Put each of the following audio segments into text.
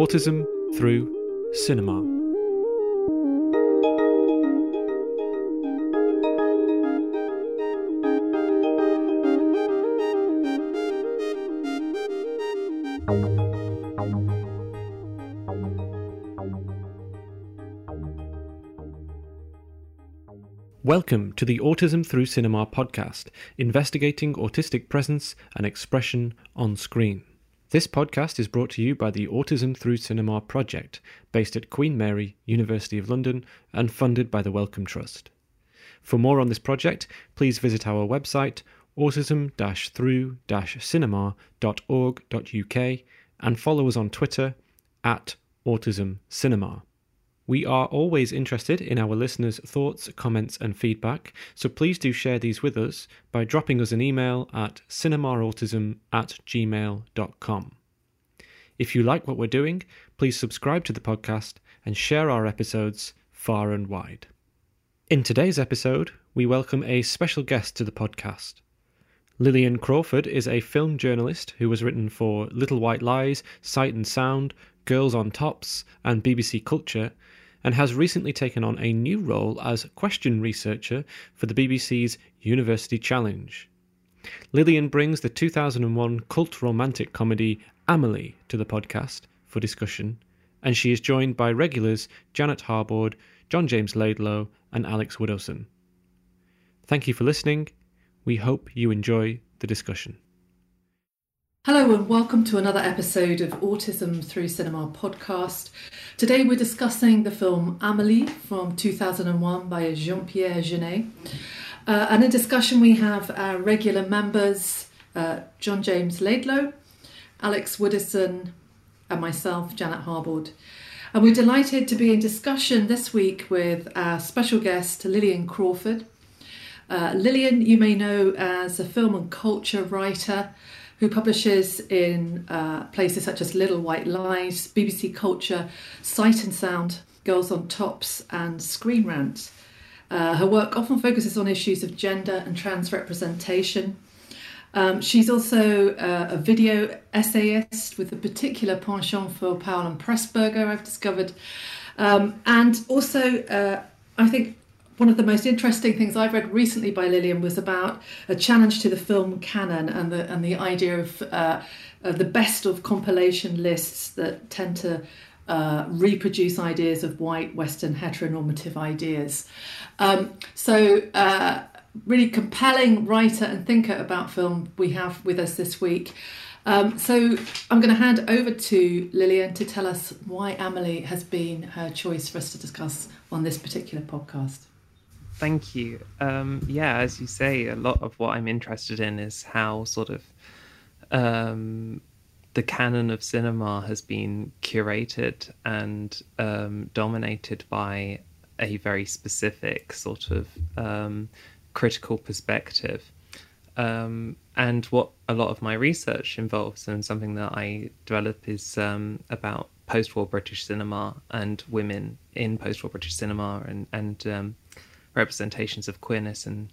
Autism Through Cinema. Welcome to the Autism Through Cinema podcast, investigating autistic presence and expression on screen. This podcast is brought to you by the Autism Through Cinema project, based at Queen Mary, University of London, and funded by the Wellcome Trust. For more on this project, please visit our website autism through cinema.org.uk and follow us on Twitter at Autism Cinema. We are always interested in our listeners' thoughts, comments, and feedback, so please do share these with us by dropping us an email at cinemaautism at gmail.com. If you like what we're doing, please subscribe to the podcast and share our episodes far and wide. In today's episode, we welcome a special guest to the podcast. Lillian Crawford is a film journalist who has written for Little White Lies, Sight and Sound, Girls on Tops, and BBC Culture, and has recently taken on a new role as question researcher for the BBC's University Challenge. Lillian brings the 2001 cult romantic comedy Amelie to the podcast for discussion, and she is joined by regulars Janet Harbord, John James Laidlow, and Alex Widdowson. Thank you for listening. We hope you enjoy the discussion. Hello, and welcome to another episode of Autism Through Cinema podcast. Today we're discussing the film Amelie from 2001 by Jean Pierre Jeunet. Uh, and in discussion, we have our regular members uh, John James Laidlow, Alex Widdowson, and myself, Janet Harbord. And we're delighted to be in discussion this week with our special guest, Lillian Crawford. Uh, Lillian, you may know as a film and culture writer who publishes in uh, places such as Little White Lies, BBC Culture, Sight and Sound, Girls on Tops, and Screen Rant. Uh, her work often focuses on issues of gender and trans representation. Um, she's also uh, a video essayist with a particular penchant for Powell and Pressburger, I've discovered. Um, and also, uh, I think one of the most interesting things I've read recently by Lillian was about a challenge to the film canon and the and the idea of, uh, the best of compilation lists that tend to uh, reproduce ideas of white Western heteronormative ideas. Um, so, uh, really compelling writer and thinker about film we have with us this week. Um, so, I'm going to hand over to Lillian to tell us why Amelie has been her choice for us to discuss on this particular podcast. Thank you. Um, yeah, as you say, a lot of what I'm interested in is how sort of um, the canon of cinema has been curated and um, dominated by a very specific sort of um, critical perspective. Um, and what a lot of my research involves, and something that I develop, is um, about post-war British cinema and women in post-war British cinema, and and representations of queerness in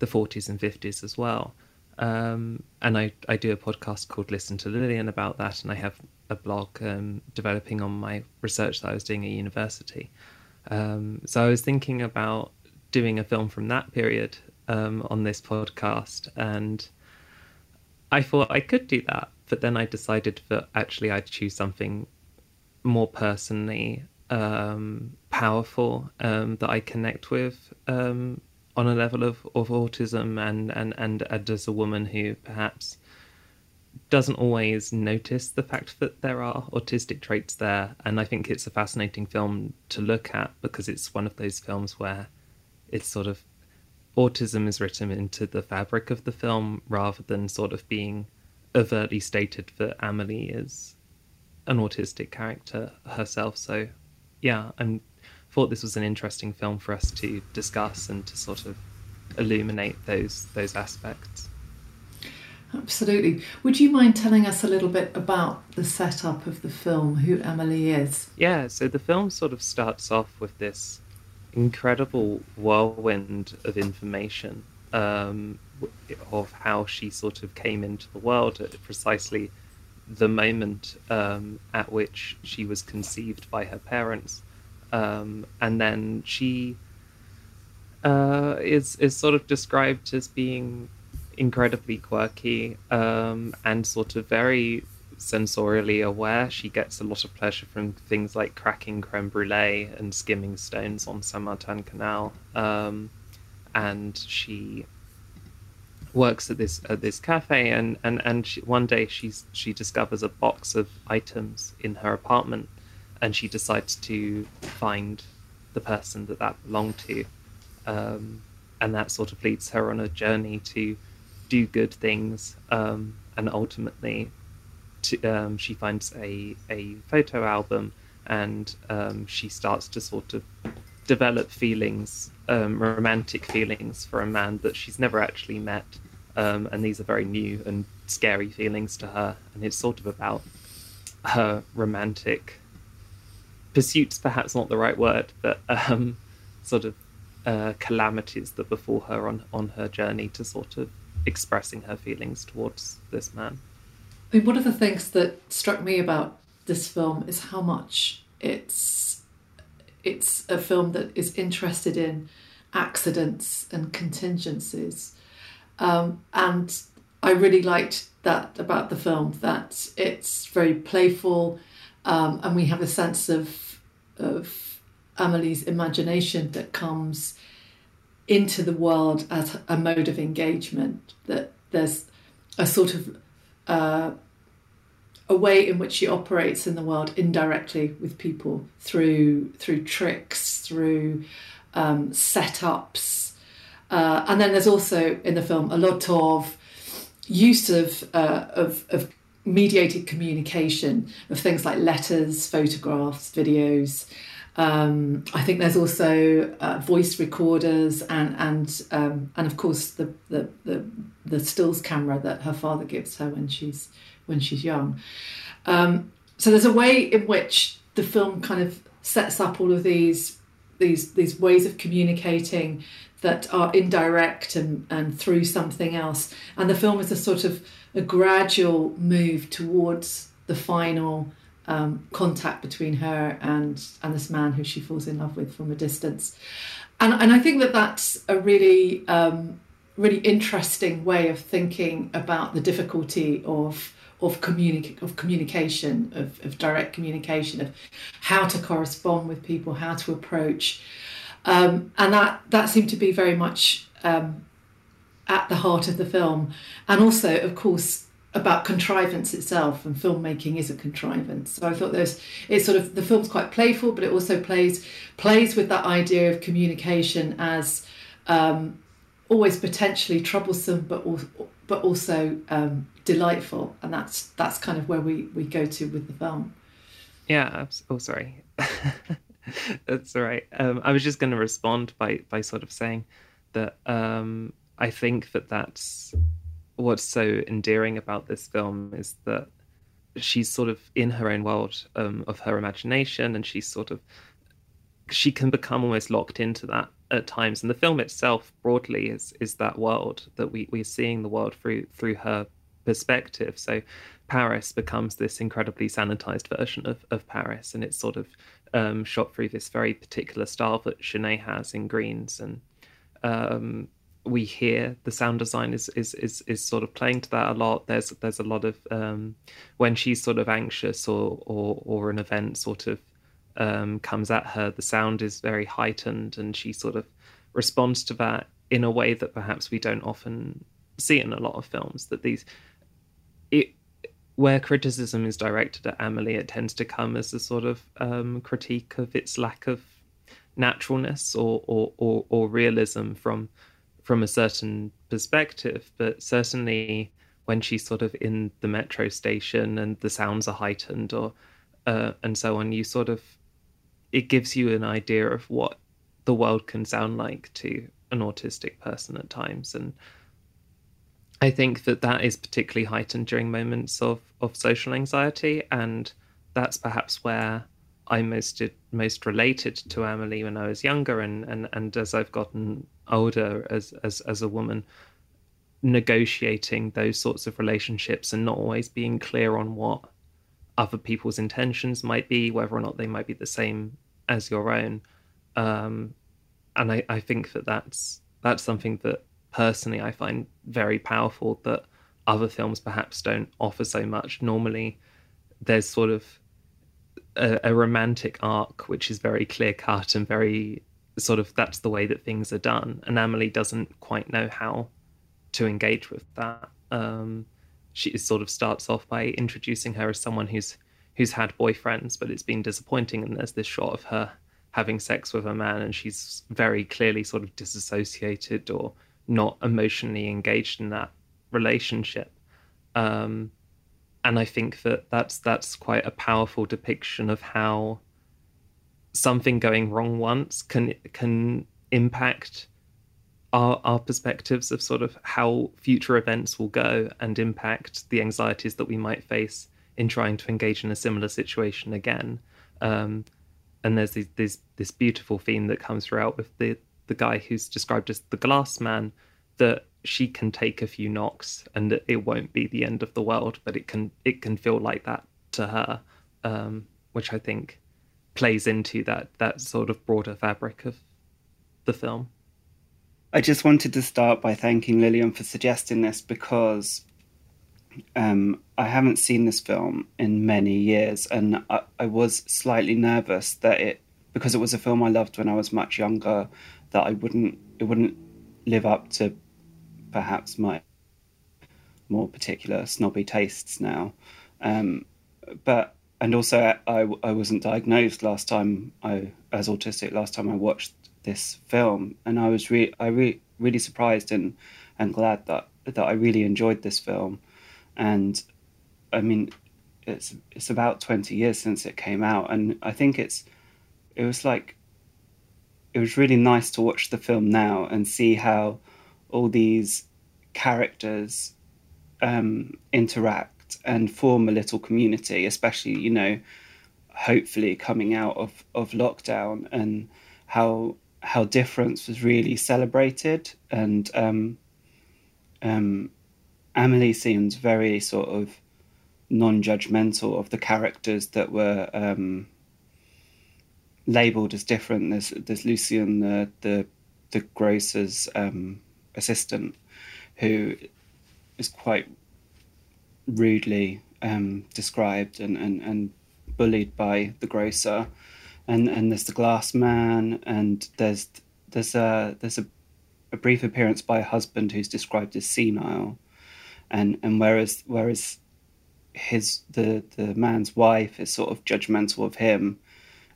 the 40s and 50s as well. Um, and I, I do a podcast called Listen to Lillian about that, and I have a blog um, developing on my research that I was doing at university. Um, so I was thinking about doing a film from that period um, on this podcast, and I thought I could do that, but then I decided that actually I'd choose something more personally um, powerful um, that I connect with um, on a level of, of autism and, and, and, and as a woman who perhaps doesn't always notice the fact that there are autistic traits there. And I think it's a fascinating film to look at because it's one of those films where it's sort of autism is written into the fabric of the film rather than sort of being overtly stated that Amelie is an autistic character herself. So yeah, I thought this was an interesting film for us to discuss and to sort of illuminate those those aspects. Absolutely. Would you mind telling us a little bit about the setup of the film, who Amelie is? Yeah, so the film sort of starts off with this incredible whirlwind of information um, of how she sort of came into the world at precisely the moment um, at which she was conceived by her parents, um, and then she uh, is is sort of described as being incredibly quirky um, and sort of very sensorially aware. She gets a lot of pleasure from things like cracking creme brulee and skimming stones on Saint Martin Canal, um, and she works at this at this cafe and and and she, one day she's she discovers a box of items in her apartment and she decides to find the person that that belonged to. Um, and that sort of leads her on a journey to do good things um, and ultimately to, um, she finds a a photo album and um, she starts to sort of develop feelings, um, romantic feelings for a man that she's never actually met. Um, and these are very new and scary feelings to her. And it's sort of about her romantic pursuits, perhaps not the right word, but um, sort of uh, calamities that befall her on, on her journey to sort of expressing her feelings towards this man. I mean, one of the things that struck me about this film is how much it's it's a film that is interested in accidents and contingencies. Um, and I really liked that about the film that it's very playful, um, and we have a sense of of Amelie's imagination that comes into the world as a mode of engagement. That there's a sort of uh, a way in which she operates in the world indirectly with people through through tricks, through um, setups, uh, and then there's also in the film a lot of use of, uh, of of mediated communication of things like letters, photographs, videos. Um, I think there's also uh, voice recorders and and um, and of course the, the, the the stills camera that her father gives her when she's when she's young. Um, so there's a way in which the film kind of sets up all of these these these ways of communicating that are indirect and, and through something else. And the film is a sort of a gradual move towards the final um, contact between her and and this man who she falls in love with from a distance. And and I think that that's a really um, really interesting way of thinking about the difficulty of of communic- of communication, of, of direct communication, of how to correspond with people, how to approach, um, and that that seemed to be very much um, at the heart of the film, and also, of course, about contrivance itself. And filmmaking is a contrivance. So I thought there's it's sort of the film's quite playful, but it also plays plays with that idea of communication as um, always potentially troublesome, but also, but also um, delightful, and that's that's kind of where we we go to with the film. Yeah. Oh, sorry. that's all right. Um, I was just going to respond by by sort of saying that um, I think that that's what's so endearing about this film is that she's sort of in her own world um, of her imagination, and she's sort of she can become almost locked into that at times. And the film itself, broadly, is is that world that we we're seeing the world through through her perspective. So Paris becomes this incredibly sanitized version of, of Paris, and it's sort of um, shot through this very particular style that Jeunet has in greens. And um, we hear the sound design is, is is is sort of playing to that a lot. There's there's a lot of um, when she's sort of anxious or or or an event sort of um, comes at her, the sound is very heightened, and she sort of responds to that in a way that perhaps we don't often see in a lot of films. That these where criticism is directed at Amelie, it tends to come as a sort of um, critique of its lack of naturalness or, or, or, or realism from from a certain perspective. But certainly, when she's sort of in the metro station and the sounds are heightened or uh, and so on, you sort of it gives you an idea of what the world can sound like to an autistic person at times and I think that that is particularly heightened during moments of, of social anxiety, and that's perhaps where I most most related to Amelie when I was younger, and, and, and as I've gotten older as as as a woman, negotiating those sorts of relationships and not always being clear on what other people's intentions might be, whether or not they might be the same as your own. Um, and I, I think that that's that's something that personally I find very powerful that other films perhaps don't offer so much. Normally, there's sort of a, a romantic arc which is very clear cut and very sort of that's the way that things are done. And Amelie doesn't quite know how to engage with that. Um, she sort of starts off by introducing her as someone who's who's had boyfriends, but it's been disappointing. And there's this shot of her having sex with a man, and she's very clearly sort of disassociated or not emotionally engaged in that relationship. Um, and I think that that's that's quite a powerful depiction of how something going wrong once can can impact our our perspectives of sort of how future events will go and impact the anxieties that we might face in trying to engage in a similar situation again. Um, and there's this, this this beautiful theme that comes throughout with the the guy who's described as the glass man that she can take a few knocks and it won't be the end of the world but it can it can feel like that to her um, which i think plays into that that sort of broader fabric of the film. I just wanted to start by thanking lillian for suggesting this because um, i haven't seen this film in many years and I, I was slightly nervous that it because it was a film i loved when i was much younger that i wouldn't it wouldn't live up to perhaps my more particular snobby tastes now. Um, but and also I, I wasn't diagnosed last time I as autistic last time I watched this film, and I was really I re- really surprised and and glad that that I really enjoyed this film, and I mean it's it's about twenty years since it came out, and I think it's it was like it was really nice to watch the film now and see how all these characters um, interact and form a little community, especially, you know, hopefully coming out of, of lockdown and how how difference was really celebrated. And um, um, Amelie seems very sort of non-judgmental of the characters that were um, labeled as different. There's there's Lucien, the the the grocer's um, assistant, who is quite rudely um, described and, and, and bullied by the grocer, and and there's the glass man, and there's there's a there's a, a brief appearance by a husband who's described as senile, and and whereas whereas his the the man's wife is sort of judgmental of him,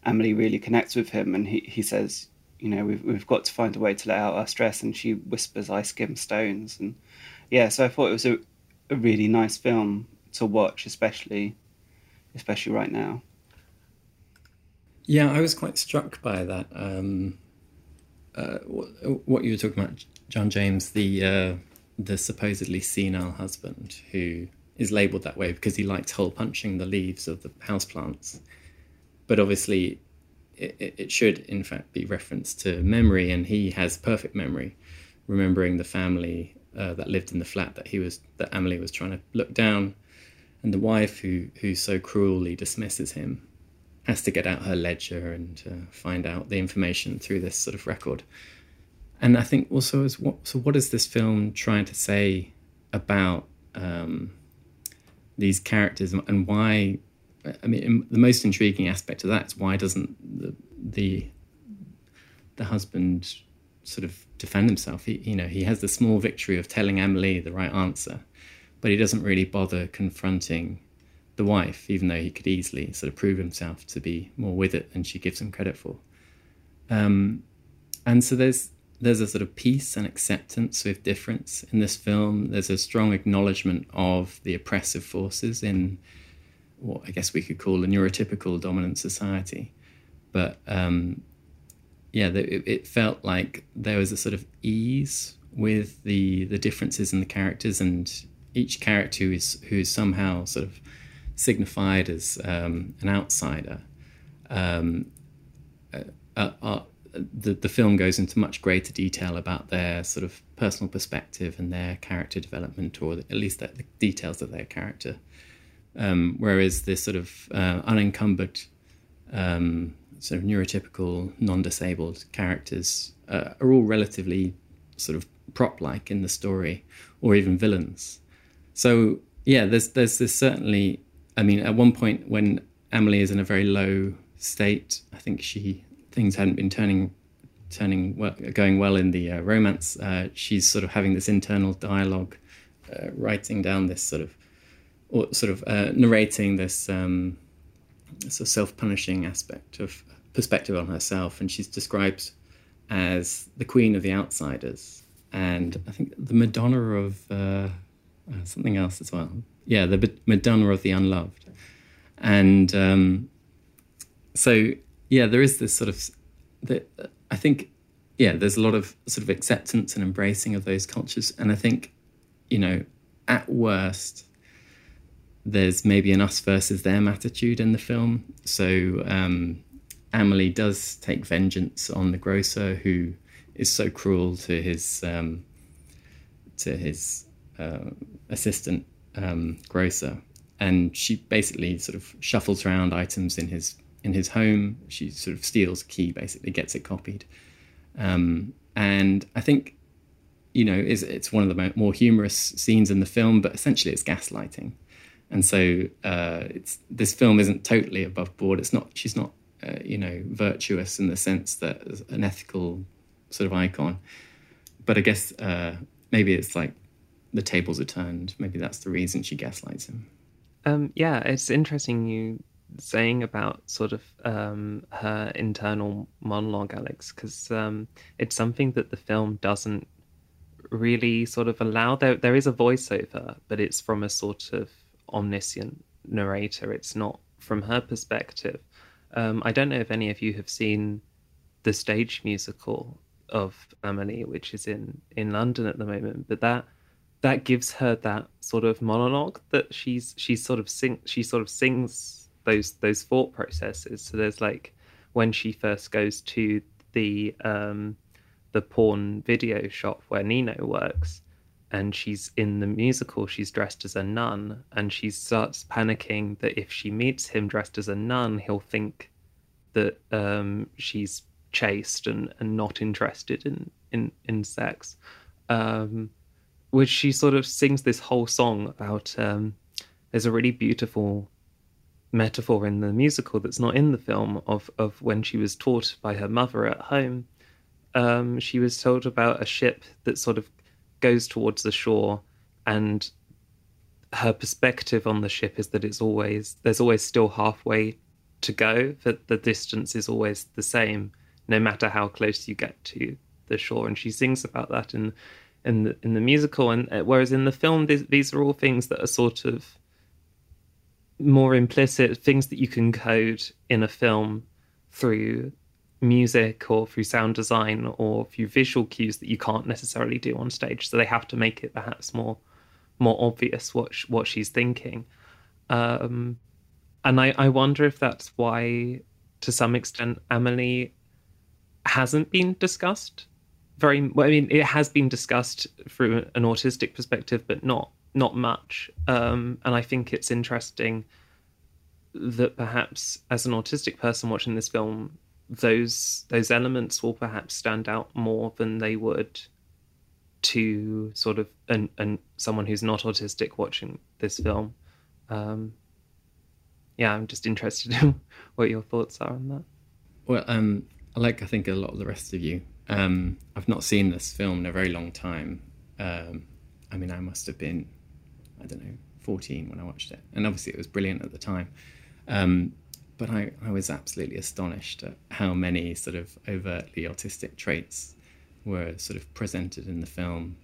Amelie really connects with him, and he he says you know we've we've got to find a way to let out our stress and she whispers i skim stones and yeah so i thought it was a, a really nice film to watch especially especially right now. Yeah i was quite struck by that um, uh, what, you were talking about john james the uh, the supposedly senile husband who is labeled that way because he likes hole punching the leaves of the houseplants but obviously it, it should in fact be reference to memory, and he has perfect memory, remembering the family uh, that lived in the flat that he was that Amelie was trying to look down, and the wife who who so cruelly dismisses him has to get out her ledger and uh, find out the information through this sort of record. And I think also is what so what is this film trying to say about um, these characters and why I mean, the most intriguing aspect of that is why doesn't the the, the husband sort of defend himself? He, you know, he has the small victory of telling Amelie the right answer, but he doesn't really bother confronting the wife, even though he could easily sort of prove himself to be more with it than she gives him credit for. Um, and so there's there's a sort of peace and acceptance with difference in this film. There's a strong acknowledgement of the oppressive forces in what I guess we could call a neurotypical dominant society. But um, yeah, it, it, felt like there was a sort of ease with the the differences in the characters, and each character who is who is somehow sort of signified as um, an outsider. Um, uh, uh, uh, the the film goes into much greater detail about their sort of personal perspective and their character development, or at least the, the details of their character. Um, whereas this sort of uh, unencumbered, um, sort of neurotypical, non-disabled characters uh, are all relatively sort of prop-like in the story, or even villains. So yeah, there's there's this certainly. I mean, at one point when Amelie is in a very low state, I think she things hadn't been turning turning well, going well in the uh, romance. Uh, she's sort of having this internal dialogue, uh, writing down this sort of, or sort of uh, narrating this um, sort of self-punishing aspect of perspective on herself, and she's described as the queen of the outsiders, and I think the Madonna of uh, uh, something else as well. Yeah, the Madonna of the unloved, and um, so yeah, there is this sort of that I think, yeah, there's a lot of sort of acceptance and embracing of those cultures. And I think, you know, at worst, there's maybe an us versus them attitude in the film. So um, Amelie does take vengeance on the grocer who is so cruel to his um, to his uh, assistant um, grocer, and she basically sort of shuffles around items in his in his home. She sort of steals a key, basically gets it copied. Um, and I think, you know, it's one of the more humorous scenes in the film, but essentially it's gaslighting. And so uh, it's this film isn't totally above board. It's not. She's not, uh, you know, virtuous in the sense that an ethical sort of icon. But I guess uh, maybe it's like the tables are turned. Maybe that's the reason she gaslights him. Um, yeah, it's interesting you saying about sort of um, her internal monologue, Alex, because um, it's something that the film doesn't really sort of allow. There, there is a voiceover, but it's from a sort of omniscient narrator. It's not from her perspective. Um, I don't know if any of you have seen the stage musical of Amelie, which is in in London at the moment, but that that gives her that sort of monologue that she's she's sort of sing she sort of sings those those thought processes. So there's like when she first goes to the um, the porn video shop where Nino works, and she's in the musical. She's dressed as a nun, and she starts panicking that if she meets him dressed as a nun, he'll think that um, she's chaste and, and not interested in in in sex. Um, which she sort of sings this whole song about. Um, there's a really beautiful metaphor in the musical that's not in the film of of when she was taught by her mother at home. Um, she was told about a ship that sort of goes towards the shore, and her perspective on the ship is that it's always there's always still halfway to go. That the distance is always the same, no matter how close you get to the shore. And she sings about that in in the in the musical, and uh, whereas in the film, these, these are all things that are sort of more implicit things that you can code in a film through music or through sound design or through visual cues that you can't necessarily do on stage so they have to make it perhaps more more obvious what sh- what she's thinking um, and I, I wonder if that's why to some extent Amelie hasn't been discussed very well, I mean it has been discussed through an autistic perspective but not not much. Um, and I think it's interesting that perhaps as an autistic person watching this film, those those elements will perhaps stand out more than they would to sort of and and someone who's not autistic watching this film. Um, yeah, I'm just interested in what your thoughts are on that. Well, um, like I think a lot of the rest of you, um, I've not seen this film in a very long time. Um, I mean, I must have been I don't know, 14 when I watched it. And obviously it was brilliant at the time. Um, but I, I was absolutely astonished at how many sort of overtly autistic traits were sort of presented in the film.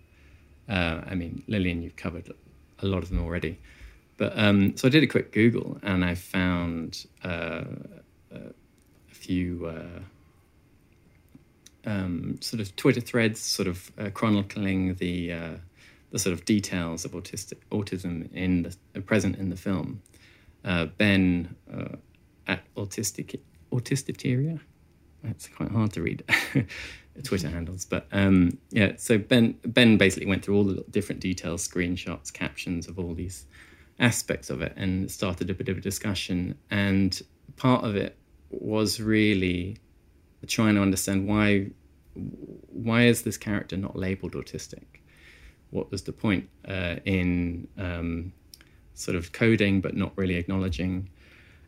Uh, I mean, Lillian, you've covered a lot of them already. But um, so I did a quick Google and I found uh, a few uh, um, sort of Twitter threads, sort of uh, chronicling the uh, the sort of details of autistic, autism in the present in the film. Uh, ben autistic autisticteria, it's quite hard to read Twitter handles. But um, yeah, so Ben Ben basically went through all the different details, screenshots, captions of all these aspects of it, and started a bit of a discussion. And part of it was really trying to understand why why is this character not labeled autistic? What was the point uh, in um, sort of coding but not really acknowledging?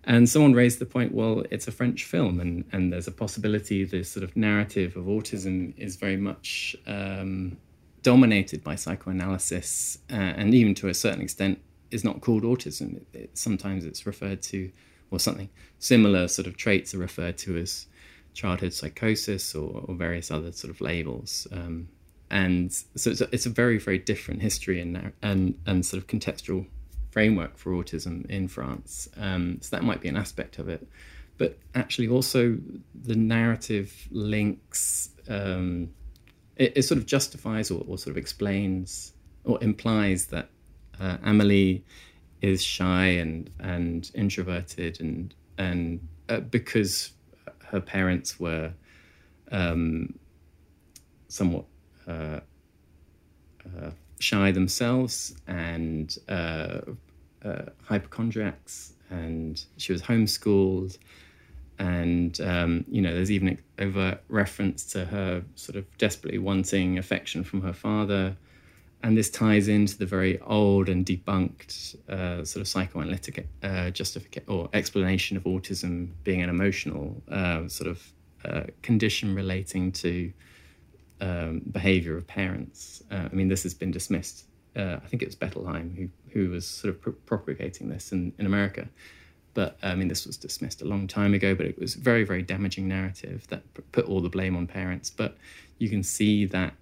And someone raised the point, well, it's a French film, and, and there's a possibility the sort of narrative of autism is very much um, dominated by psychoanalysis, uh, and even to a certain extent, is not called autism. It, it, sometimes it's referred to, or something similar sort of traits are referred to as childhood psychosis or, or various other sort of labels. Um, and so it's a, it's a, very, very different history and, and, and sort of contextual framework for autism in France. Um, so that might be an aspect of it. But actually, also the narrative links, um, it, it, sort of justifies or, or, sort of explains or implies that uh, Amelie is shy and, and introverted and, and uh, because her parents were um, somewhat uh, uh, shy themselves and uh, uh, hypochondriacs, and she was homeschooled. And um, you know, there's even over reference to her sort of desperately wanting affection from her father, and this ties into the very old and debunked uh, sort of psychoanalytic uh, justification or explanation of autism being an emotional uh, sort of uh, condition relating to um, behavior of parents. Uh, I mean, this has been dismissed. Uh, I think it was Bettelheim who who was sort of pro- propagating this in, in America. But I mean, this was dismissed a long time ago. But it was a very very damaging narrative that put all the blame on parents. But you can see that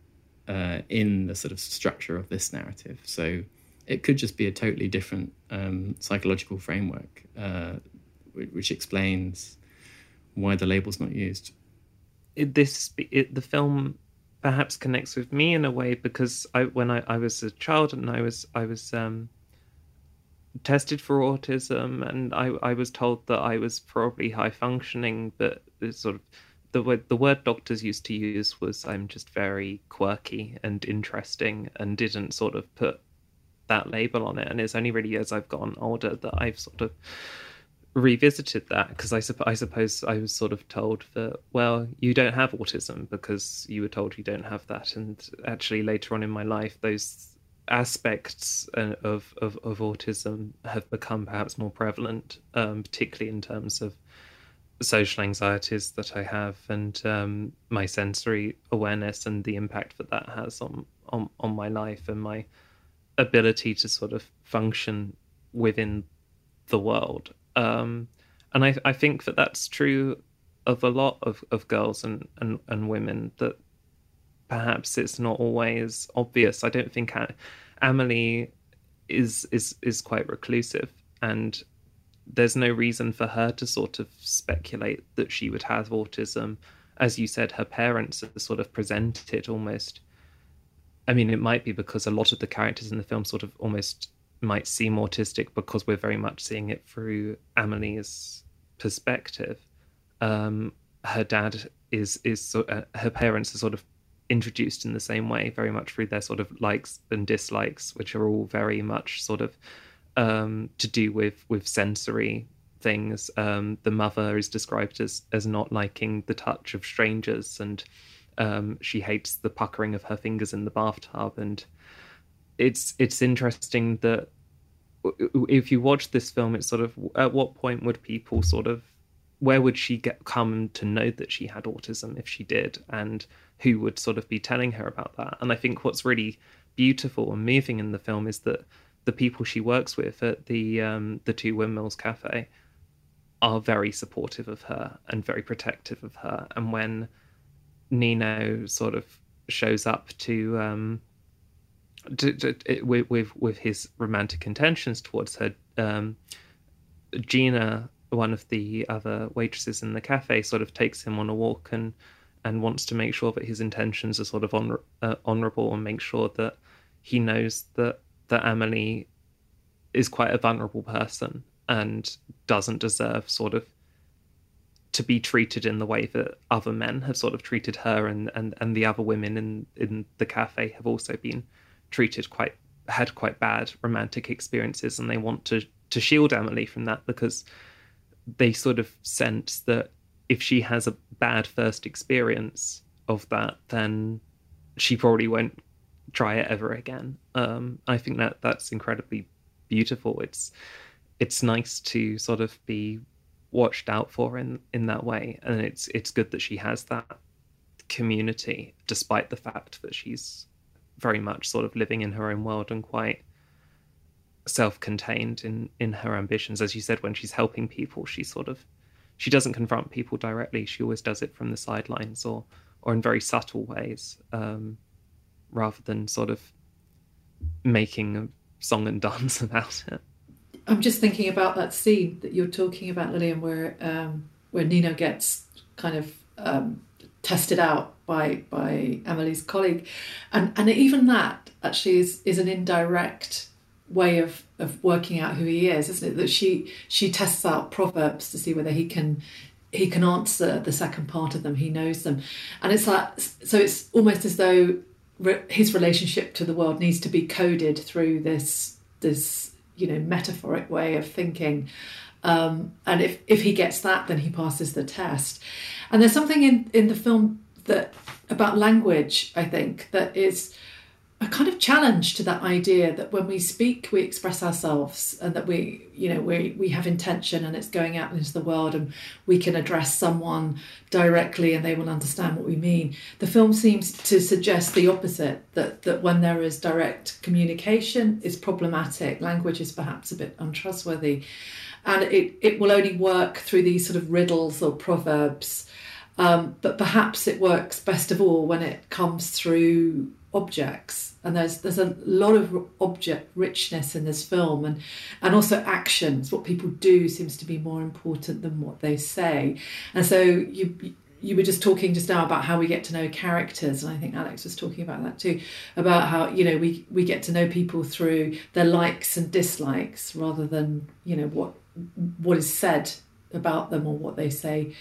uh, in the sort of structure of this narrative. So it could just be a totally different um, psychological framework, uh, which explains why the label's not used. It, this it, the film perhaps connects with me in a way because I when I, I was a child and I was I was um, tested for autism and I, I was told that I was probably high functioning, but sort of the word the word doctors used to use was I'm just very quirky and interesting and didn't sort of put that label on it. And it's only really as I've gotten older that I've sort of revisited that because I, supp- I suppose I was sort of told that well you don't have autism because you were told you don't have that and actually later on in my life those aspects uh, of, of, of autism have become perhaps more prevalent um, particularly in terms of social anxieties that I have and um, my sensory awareness and the impact that that has on, on on my life and my ability to sort of function within the world. Um, and I, I think that that's true of a lot of, of girls and, and, and women that perhaps it's not always obvious. I don't think Amelie is is is quite reclusive and there's no reason for her to sort of speculate that she would have autism. As you said, her parents are sort of presented almost. I mean, it might be because a lot of the characters in the film sort of almost might seem autistic because we're very much seeing it through Amelie's perspective. Um, her dad is is uh, her parents are sort of introduced in the same way, very much through their sort of likes and dislikes, which are all very much sort of um, to do with with sensory things. Um, the mother is described as as not liking the touch of strangers, and um, she hates the puckering of her fingers in the bathtub. And it's it's interesting that if you watch this film, it's sort of at what point would people sort of where would she get come to know that she had autism if she did, and who would sort of be telling her about that? And I think what's really beautiful and moving in the film is that the people she works with at the um, the Two Windmills Cafe are very supportive of her and very protective of her. And when Nino sort of shows up to, um, to, with, with with his romantic intentions towards her, um, Gina, one of the other waitresses in the cafe, sort of takes him on a walk and and wants to make sure that his intentions are sort of honor, uh, honorable and make sure that he knows that that Amelie is quite a vulnerable person and doesn't deserve sort of to be treated in the way that other men have sort of treated her and and, and the other women in in the cafe have also been treated quite had quite bad romantic experiences and they want to to shield Amelie from that because they sort of sense that if she has a bad first experience of that then she probably won't try it ever again. Um, i think that that's incredibly beautiful. It's it's nice to sort of be watched out for in in that way. And it's it's good that she has that community despite the fact that she's very much sort of living in her own world and quite self-contained in in her ambitions. As you said when she's helping people she sort of she doesn't confront people directly. She always does it from the sidelines or or in very subtle ways um, rather than sort of making a song and dance about it. I'm just thinking about that scene that you're talking about lillian where um, where nino gets kind of um, tested out by by Amelie's colleague, and and even that actually is is an indirect way of of working out who he is, isn't it? That she she tests out proverbs to see whether he can he can answer the second part of them. He knows them, and it's like so. It's almost as though re- his relationship to the world needs to be coded through this this you know metaphoric way of thinking. Um, and if if he gets that, then he passes the test. And there's something in in the film that about language, I think, that is a kind of challenge to that idea that when we speak, we express ourselves, and that we, you know, we we have intention, and it's going out into the world, and we can address someone directly, and they will understand what we mean. The film seems to suggest the opposite that that when there is direct communication, is problematic. Language is perhaps a bit untrustworthy, and it it will only work through these sort of riddles or proverbs. Um, but perhaps it works best of all when it comes through objects. And there's there's a lot of object richness in this film. And and also actions. What people do seems to be more important than what they say. And so you you were just talking just now about how we get to know characters. And i think alex was talking about that too. About how you know we we get to know people through their likes and dislikes rather than you know what what is said about them or what they say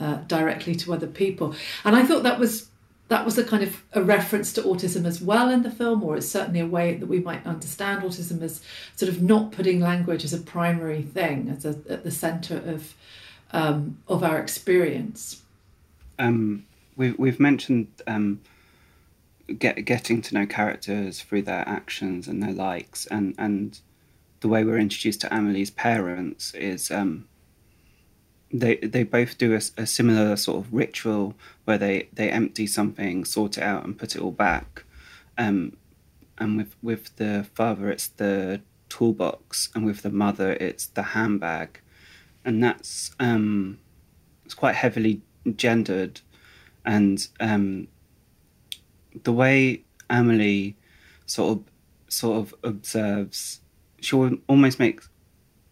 uh, directly to other people. And I thought that was that was a kind of a reference to autism as well in the film, or it's certainly a way that we might understand autism as sort of not putting language as a primary thing, as a, at the centre of um, of our experience. Um, we've we've mentioned um, get, getting to know characters through their actions and their likes, and and the way we're introduced to Amelie's parents is um, they they both do a, a, similar sort of ritual where they they empty something, sort it out, and put it all back. Um, and with with the father, it's the toolbox, and with the mother, it's the handbag, and that's um, it's quite heavily gendered, and um, the way Amelie sort of sort of observes, she almost makes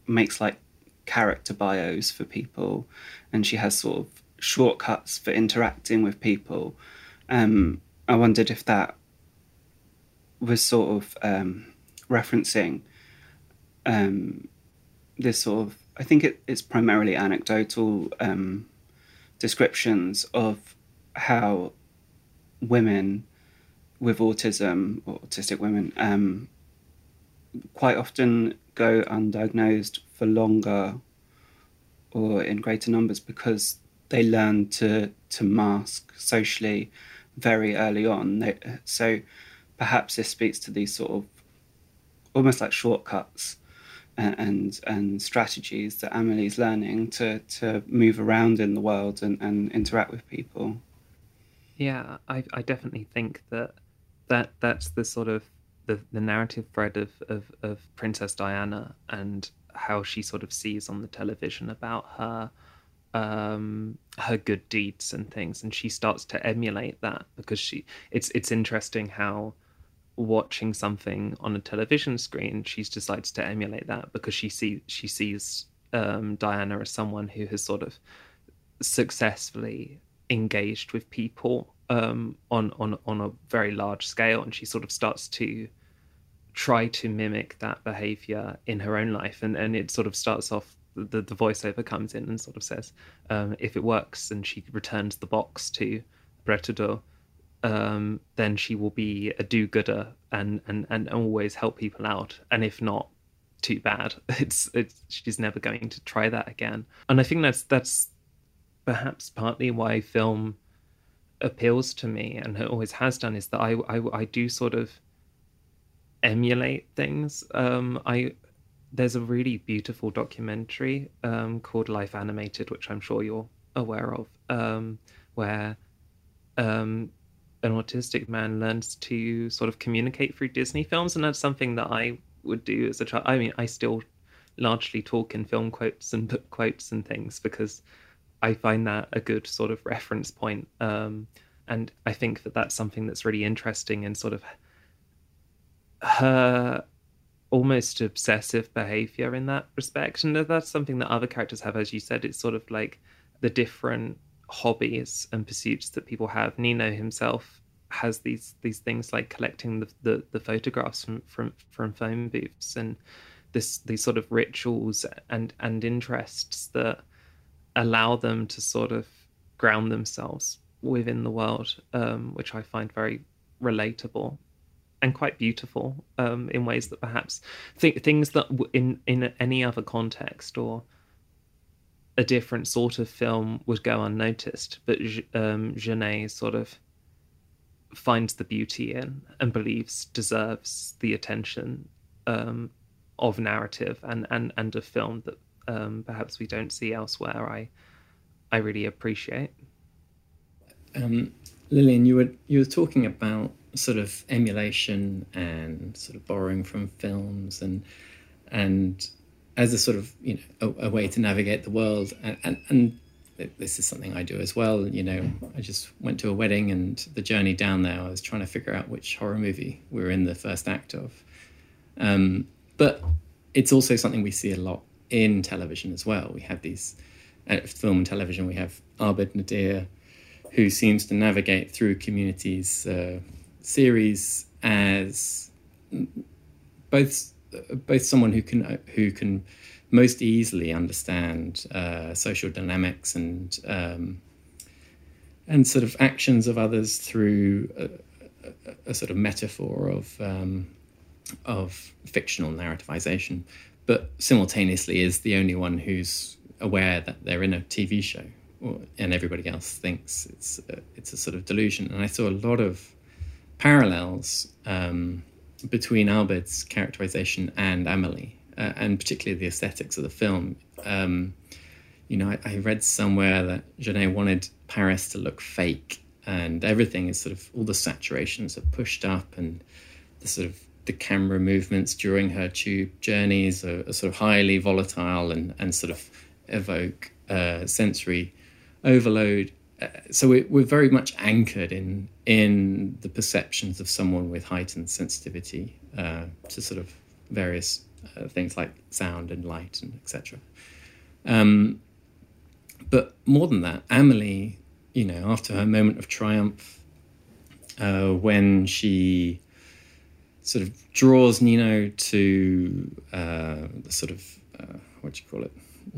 makes like character bios for people, and she has sort of shortcuts for interacting with people. Um, I wondered if that was sort of um, referencing um, this sort of. I think it, it's primarily anecdotal um, descriptions of how women with autism or autistic women um, quite often go undiagnosed for longer or in greater numbers because they learn to to mask socially very early on. They, so perhaps this speaks to these sort of almost like shortcuts and, and and, strategies that Amelie's learning to to move around in the world and, and interact with people. Yeah, I I definitely think that that that's the sort of the, the narrative thread of, of, of Princess Diana and how she sort of sees on the television about her um, her good deeds and things, and she starts to emulate that because she it's it's interesting how watching something on a television screen she decides to emulate that because she see she sees um, Diana as someone who has sort of successfully engaged with people um, on on on a very large scale, and she sort of starts to try to mimic that behavior in her own life, and and it sort of starts off the, the voiceover comes in and sort of says, um, if it works and she returns the box to Bretodeau, um, then she will be a do-gooder and, and, and always help people out. And if not, too bad. It's it's she's never going to try that again. And I think that's that's perhaps partly why film appeals to me and it always has done is that I I, I do sort of emulate things. Um, I there's a really beautiful documentary um, called Life Animated, which I'm sure you're aware of, um, where um, an autistic man learns to sort of communicate through Disney films, and that's something that I would do as a child. I mean, I still largely talk in film quotes and book quotes and things because I find that a good sort of reference point. Um, and I think that that's something that's really interesting in sort of her almost obsessive behavior in that respect. And that's something that other characters have, as you said, it's sort of like the different hobbies and pursuits that people have. Nino himself has these these things like collecting the, the, the photographs from, from from phone booths and this these sort of rituals and and interests that allow them to sort of ground themselves within the world, um, which I find very relatable and quite beautiful um, in ways that perhaps th- things that in in any other context or a different sort of film would go unnoticed, but um, Jeunet sort of finds the beauty in and believes deserves the attention um, of narrative and, and, and of film that um, perhaps we don't see elsewhere. I I really appreciate. Um, Lillian, you were you were talking about sort of emulation and sort of borrowing from films and and as a sort of you know a, a way to navigate the world and, and, and this is something I do as well. You know, I just went to a wedding, and the journey down there, I was trying to figure out which horror movie we were in the first act of. Um, but it's also something we see a lot in television as well. We have these uh, film and television. We have Abed Nadir, who seems to navigate through Community's uh, series as both both someone who can who can most easily understand uh, social dynamics and um, and sort of actions of others through a, a, a sort of metaphor of um, of fictional narrativization, but simultaneously is the only one who's aware that they're in a TV show, or, and everybody else thinks it's a, it's a sort of delusion. And I saw a lot of parallels um, between Abed's characterization and Amelie uh, and particularly the aesthetics of the film. Um, you know, I, I, read somewhere that Jeunet wanted Paris to look fake, and everything is sort of all the saturations are pushed up, and the sort of the camera movements during her tube journeys are, are sort of highly volatile and, and sort of evoke uh, sensory overload. Uh, so we, we're very much anchored in in the perceptions of someone with heightened sensitivity uh, to sort of various uh, things like sound and light and etc. Um, but more than that, Amelie, you know, after her moment of triumph, uh, when she sort of draws Nino to uh, the sort of uh, what do you call it,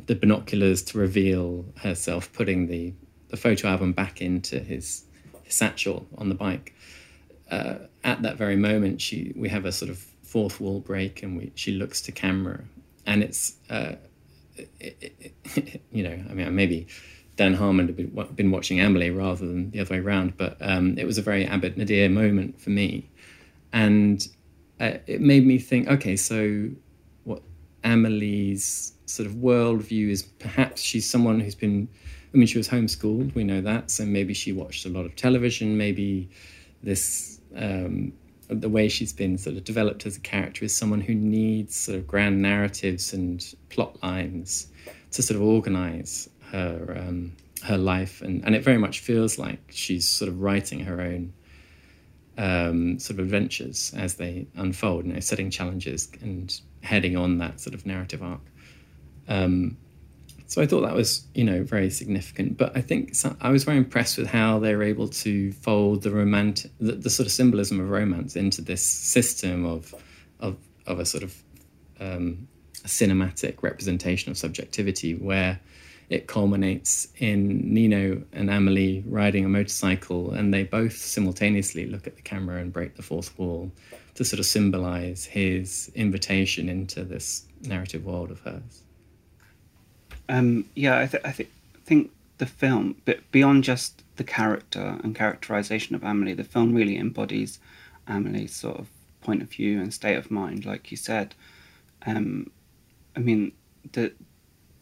the binoculars to reveal herself, putting the the photo album back into his, his satchel on the bike. Uh, at that very moment, she we have a sort of fourth wall break and we, she looks to camera. And it's uh, it, it, you know i mean maybe dan harmon had been, watching amelie rather than the other way around but um, it was a very abed nadir moment for me. And uh, it made me think okay so what amelie's sort of worldview is perhaps she's someone who's been i mean she was homeschooled we know that so maybe she watched a lot of television maybe this um, the way she's been sort of developed as a character is someone who needs sort of grand narratives and plot lines to sort of organize her um, her life, and and it very much feels like she's sort of writing her own um, sort of adventures as they unfold, you know, setting challenges and heading on that sort of narrative arc. Um, so I thought that was, you know, very significant. But I think I was very impressed with how they were able to fold the romantic, the, the, sort of symbolism of romance into this system of, of, of a sort of um, cinematic representation of subjectivity where it culminates in Nino and Amelie riding a motorcycle, and they both simultaneously look at the camera and break the fourth wall to sort of symbolize his invitation into this narrative world of hers. Um, yeah, I, th- I th- think the film, but beyond just the character and characterization of Amelie, the film really embodies Amelie's sort of point of view and state of mind, like you said. Um, I mean, the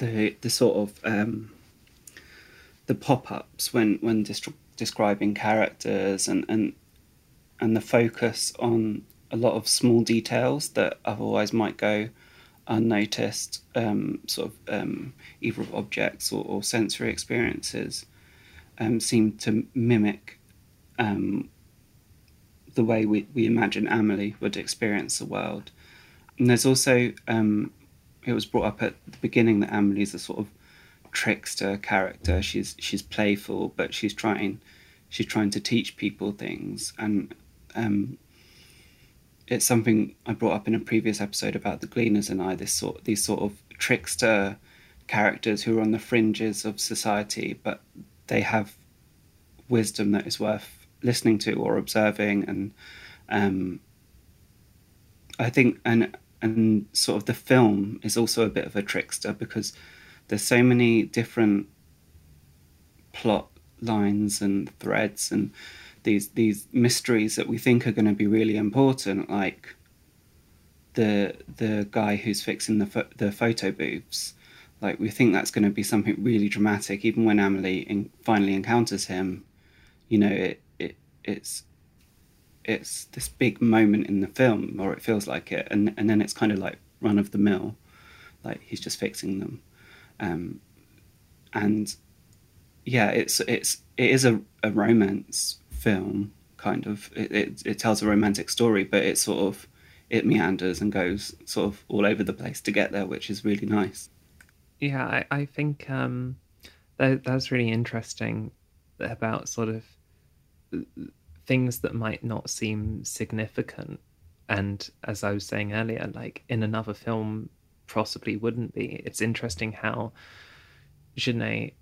the the sort of um, the pop ups when when describing characters and and and the focus on a lot of small details that otherwise might go unnoticed, um, sort of um, either objects or, or sensory experiences, um, seem to mimic um, the way we, we imagine Amelie would experience the world. And there's also um, it was brought up at the beginning that Amelie's a sort of trickster character. She's she's playful, but she's trying she's trying to teach people things, and um, it's something I brought up in a previous episode about the Gleaners and I. This sort these sort of trickster characters who are on the fringes of society, but they have wisdom that is worth listening to or observing, and um, I think and and sort of the film is also a bit of a trickster because there's so many different plot lines and threads and these these mysteries that we think are going to be really important like the the guy who's fixing the fo- the photo booths. Like we think that's going to be something really dramatic even when Amelie in, finally encounters him. You know it, it it's it's this big moment in the film, or it feels like it, and and then it's kind of like run of the mill, like he's just fixing them, um, and yeah, it's it's it is a, a romance film kind of. It, it it tells a romantic story, but it sort of it meanders and goes sort of all over the place to get there, which is really nice. Yeah, I, I think um, that that's really interesting about sort of things that might not seem significant. And as i was saying earlier like in another film possibly wouldn't be. It's interesting how Jeunet,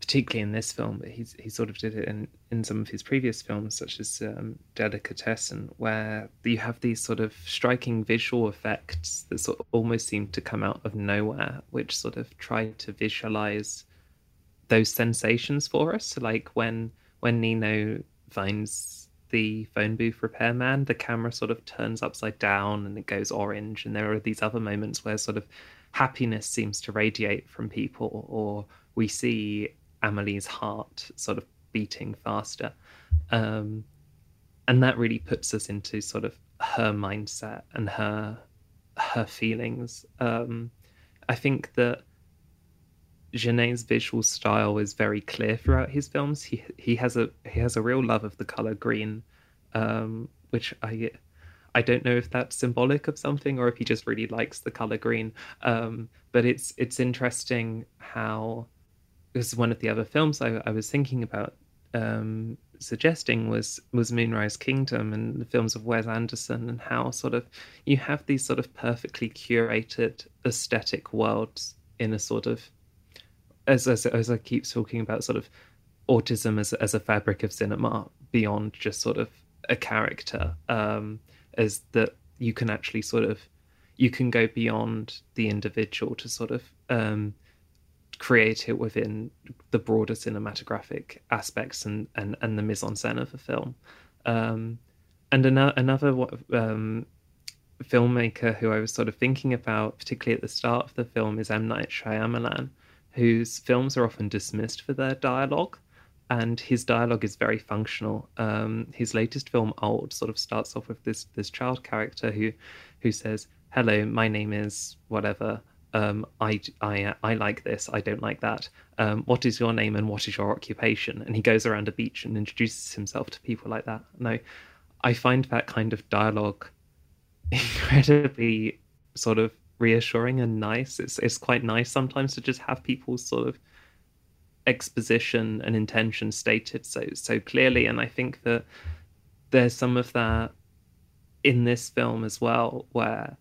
particularly in this film but he's he sort of did it in in some of his previous films such as um, delicatessen where you have these sort of striking visual effects that sort of almost seem to come out of nowhere which sort of try to visualize those sensations for us. Like when when nino finds the phone booth repairman, the camera sort of turns upside down and it goes orange. And there are these other moments where sort of happiness seems to radiate from people, or we see Amelie's heart sort of beating faster. Um, and that really puts us into sort of her mindset and her her feelings. Um, I think that Jeunet's visual style is very clear throughout his films. He he has a he has a real love of the color green, um, which I I don't know if that's symbolic of something or if he just really likes the color green. Um, but it's it's interesting how this is one of the other films I, I was thinking about um, suggesting was was Moonrise Kingdom and the films of Wes Anderson and how sort of you have these sort of perfectly curated aesthetic worlds in a sort of as, as, as I keep talking about sort of autism as as a fabric of cinema beyond just sort of a character, um, as that you can actually sort of you can go beyond the individual to sort of um, create it within the broader cinematographic aspects and and, and the mise en scène of a film. Um, and another another um, filmmaker who I was sort of thinking about, particularly at the start of the film, is M Night Shyamalan whose films are often dismissed for their dialogue, and his dialogue is very functional. Um, his latest film, Old, sort of starts off with this this child character who who says, "Hello, my name is whatever." Um, I, I, I like this. I don't like that. Um, what is your name and what is your occupation? And he goes around a beach and introduces himself to people like that. No, I find that kind of dialogue incredibly sort of reassuring and nice. It's it's quite nice sometimes to just have people's sort of exposition and intention stated so so clearly. And I think that there's some of that in this film as well, where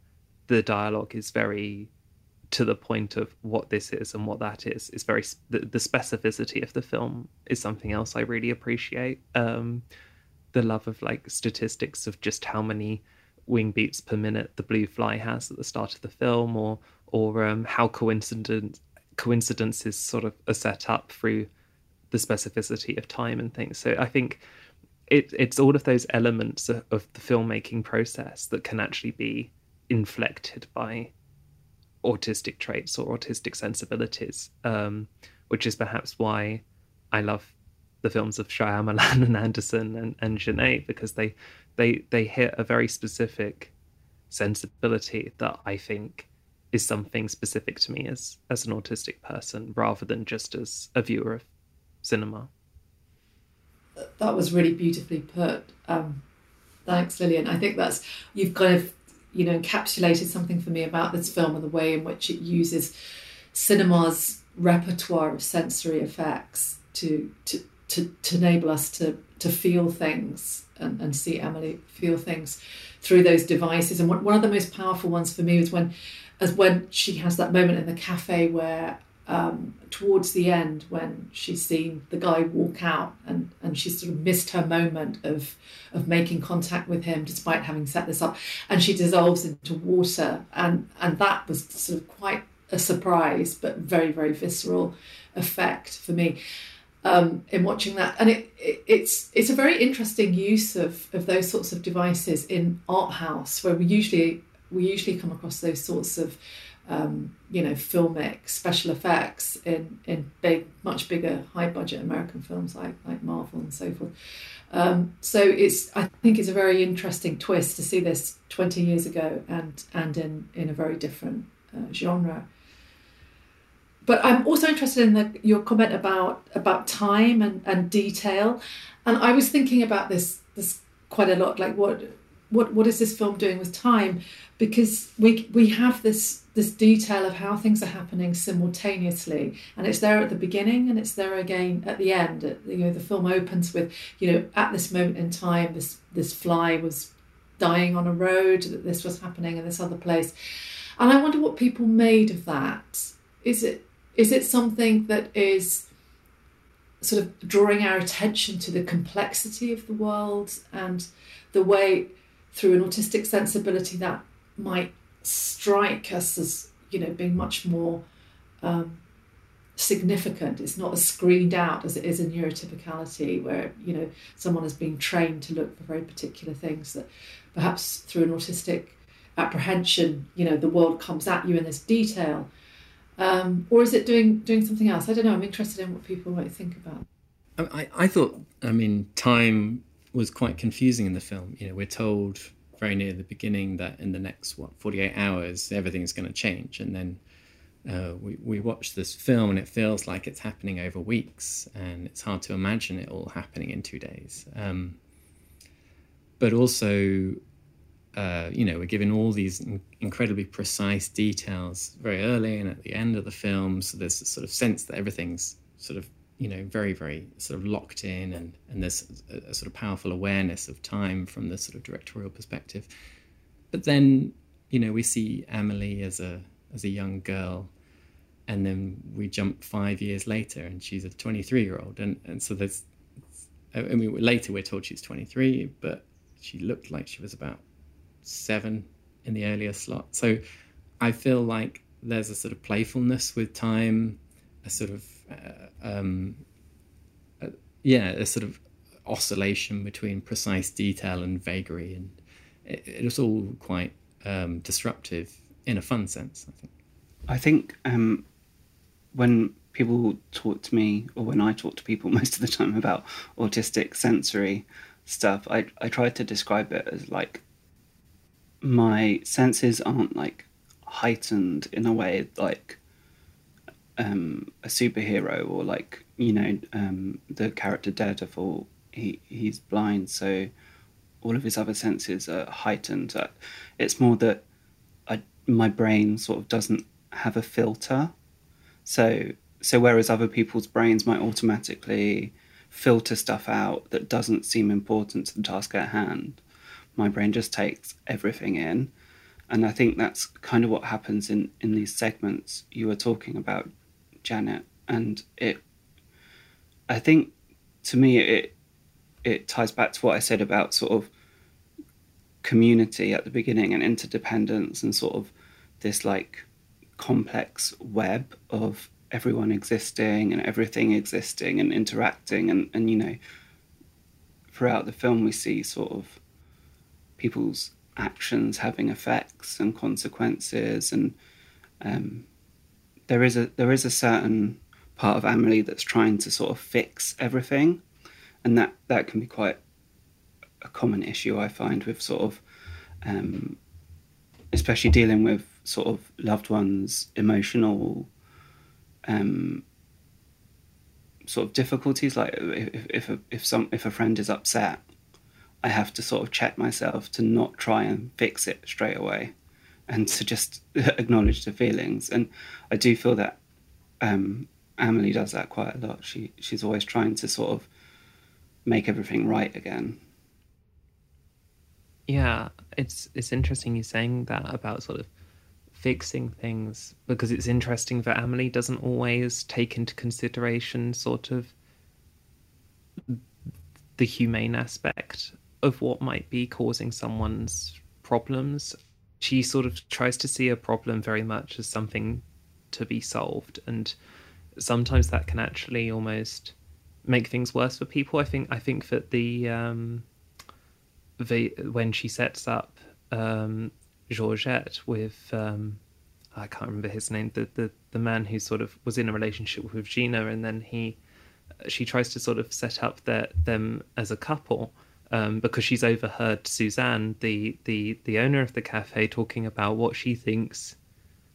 the dialogue is very to the point of what this is and what that is is very the, the specificity of the film is something else I really appreciate. Um, the love of like statistics of just how many wing beats per minute the blue fly has at the start of the film, or or um, how coincidence coincidences sort of are set up through the specificity of time and things. So I think it, it's all of those elements of, of the filmmaking process that can actually be inflected by autistic traits or autistic sensibilities, um, which is perhaps why I love the films of Shyamalan and Anderson and, and Jeunet because they they they hit a very specific sensibility that I think is something specific to me as as an autistic person rather than just as a viewer of cinema. That was really beautifully put. Um, thanks, Lillian. I think that's you've kind of you know encapsulated something for me about this film and the way in which it uses cinema's repertoire of sensory effects to to to, to enable us to to feel things and, and see Amelie feel things through those devices. And one, one of the most powerful ones for me was when as when she has that moment in the cafe where um, towards the end when she's seen the guy walk out and, and she's sort of missed her moment of of making contact with him despite having set this up. And she dissolves into water. And and that was sort of quite a surprise but very very visceral effect for me um, in watching that and it, it, it's it's a very interesting use of of those sorts of devices in art house where we usually we usually come across those sorts of um, you know, filmic special effects in in big, much bigger, high budget American films like like Marvel and so forth. Um, so it's I think it's a very interesting twist to see this twenty years ago and and in in a very different uh, genre. But I'm also interested in the, your comment about about time and, and detail, and I was thinking about this this quite a lot. Like what what what is this film doing with time? Because we we have this this detail of how things are happening simultaneously, and it's there at the beginning and it's there again at the end. You know, the film opens with you know at this moment in time, this this fly was dying on a road. That this was happening in this other place, and I wonder what people made of that. Is it is it something that is sort of drawing our attention to the complexity of the world and the way through an autistic sensibility that might strike us as you know being much more um, significant. It's not as screened out as it is in neurotypicality, where you know someone has been trained to look for very particular things that perhaps through an autistic apprehension, you know, the world comes at you in this detail. Um, or is it doing doing something else? I don't know. I'm interested in what people might think about. I, I thought, I mean, time was quite confusing in the film. You know, we're told very near the beginning that in the next what 48 hours everything's going to change, and then uh, we we watch this film and it feels like it's happening over weeks, and it's hard to imagine it all happening in two days. Um, but also, uh, you know, we're given all these incredibly precise details very early and at the end of the film, so there's a sort of sense that everything's sort of you know very very sort of locked in and and there's a, a, sort of powerful awareness of time from the sort of directorial perspective. But then you know we see Amelie as a as a young girl and then we jump five years later and she's a 23 year old and and so there's I mean later we're told she's 23 but she looked like she was about seven in the earlier slot so I feel like there's a sort of playfulness with time a sort of uh, um, yeah, a sort of oscillation between precise detail and vagary, and it, it was all quite um, disruptive in a fun sense. I think. I think um, when people talk to me, or when I talk to people most of the time about autistic sensory stuff, I I try to describe it as like my senses aren't like heightened in a way like um, a superhero or like you know um, the character Daredevil. He he's blind, so all of his other senses are heightened. Uh, it's more that I, my brain sort of doesn't have a filter. So so whereas other people's brains might automatically filter stuff out that doesn't seem important to the task at hand, my brain just takes everything in. and I think that's kind of what happens in in these segments you were talking about, Janet, and it. I think, to me, it it ties back to what I said about sort of community at the beginning and interdependence and sort of this like complex web of everyone existing and everything existing and interacting and, and you know throughout the film we see sort of people's actions having effects and consequences and um, there is a there is a certain part of Amelie that's trying to sort of fix everything and that that can be quite a common issue I find with sort of um, especially dealing with sort of loved ones emotional um, sort of difficulties like if if a, if some if a friend is upset I have to sort of check myself to not try and fix it straight away and to just acknowledge the feelings. And I do feel that um, Amelie does that quite a lot. She she's always trying to sort of make everything right again. Yeah, it's it's interesting you saying that about sort of fixing things because it's interesting that Amelie doesn't always take into consideration sort of the humane aspect of what might be causing someone's problems. She sort of tries to see a problem very much as something to be solved, and sometimes that can actually almost make things worse for people. I think I think that the um, the when she sets up um, Georgette with um, I can't remember his name, the, the the man who sort of was in a relationship with Gina, and then he she tries to sort of set up their, them as a couple um, because she's overheard Suzanne, the, the the owner of the cafe, talking about what she thinks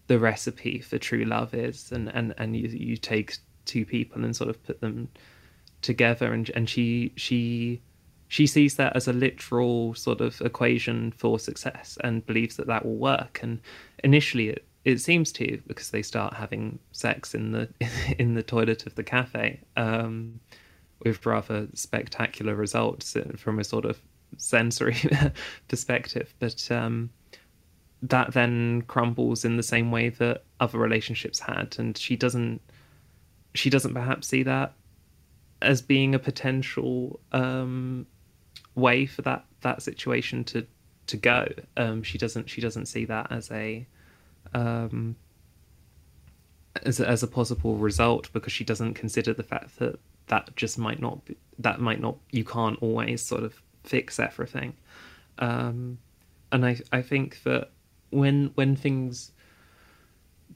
the recipe for true love is, and and and you you take two people and sort of put them together, and and she she she sees that as a literal sort of equation for success and believes that that will work. And initially, it it seems to because they start having sex in the in the toilet of the cafe. Um, with rather spectacular results from a sort of sensory perspective. But um, that then crumbles in the same way that other relationships had, and she doesn't. She doesn't perhaps see that as being a potential um, way for that that situation to to go. Um, she doesn't. She doesn't see that as a um, as as a possible result because she doesn't consider the fact that that just might not be, that might not you can't always sort of fix everything. Um, and i i think that when when things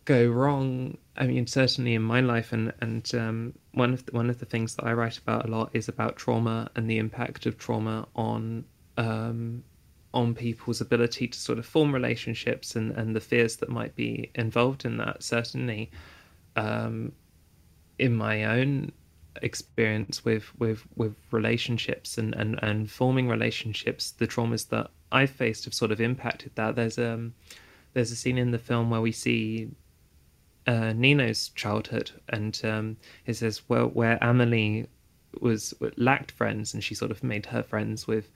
go wrong i mean certainly in my life and and um, one of the, one of the things that i write about a lot is about trauma and the impact of trauma on um, on people's ability to sort of form relationships and and the fears that might be involved in that. Certainly um, in my own experience with with with relationships and and and forming relationships the traumas that i've faced have sort of impacted that there's um there's a scene in the film where we see uh, Nino's childhood, and um, it says well, where Amelie was lacked friends, and she sort of made her friends with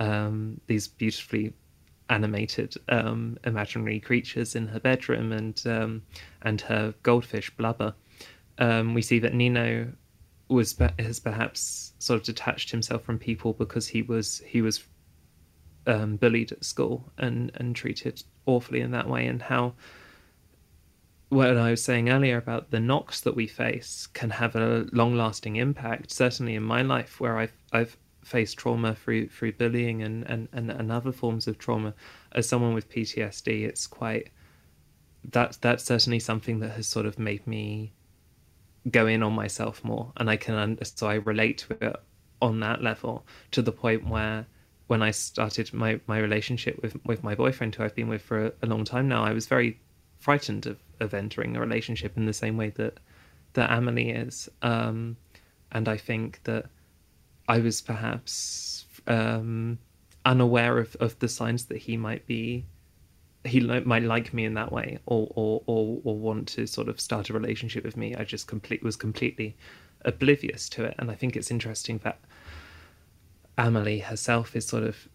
um, these beautifully animated um, imaginary creatures in her bedroom, and um, and her goldfish Blubber. Um, we see that Nino was has perhaps sort of detached himself from people because he was he was um, bullied at school and and treated awfully in that way, and how what I was saying earlier about the knocks that we face can have a long lasting impact. Certainly in my life, where I've I've faced trauma through through bullying and, and, and, and other forms of trauma, as someone with PTSD, it's quite that that's certainly something that has sort of made me go in on myself more and i can so i relate to it on that level to the point where when i started my my relationship with with my boyfriend who i've been with for a, a long time now i was very frightened of of entering a relationship in the same way that that amelie is. Um, and i think that i was perhaps um, unaware of of the signs that he might be he might like me in that way or, or or or want to sort of start a relationship with me i just complete was completely oblivious to it and i think it's interesting that amelie herself is sort of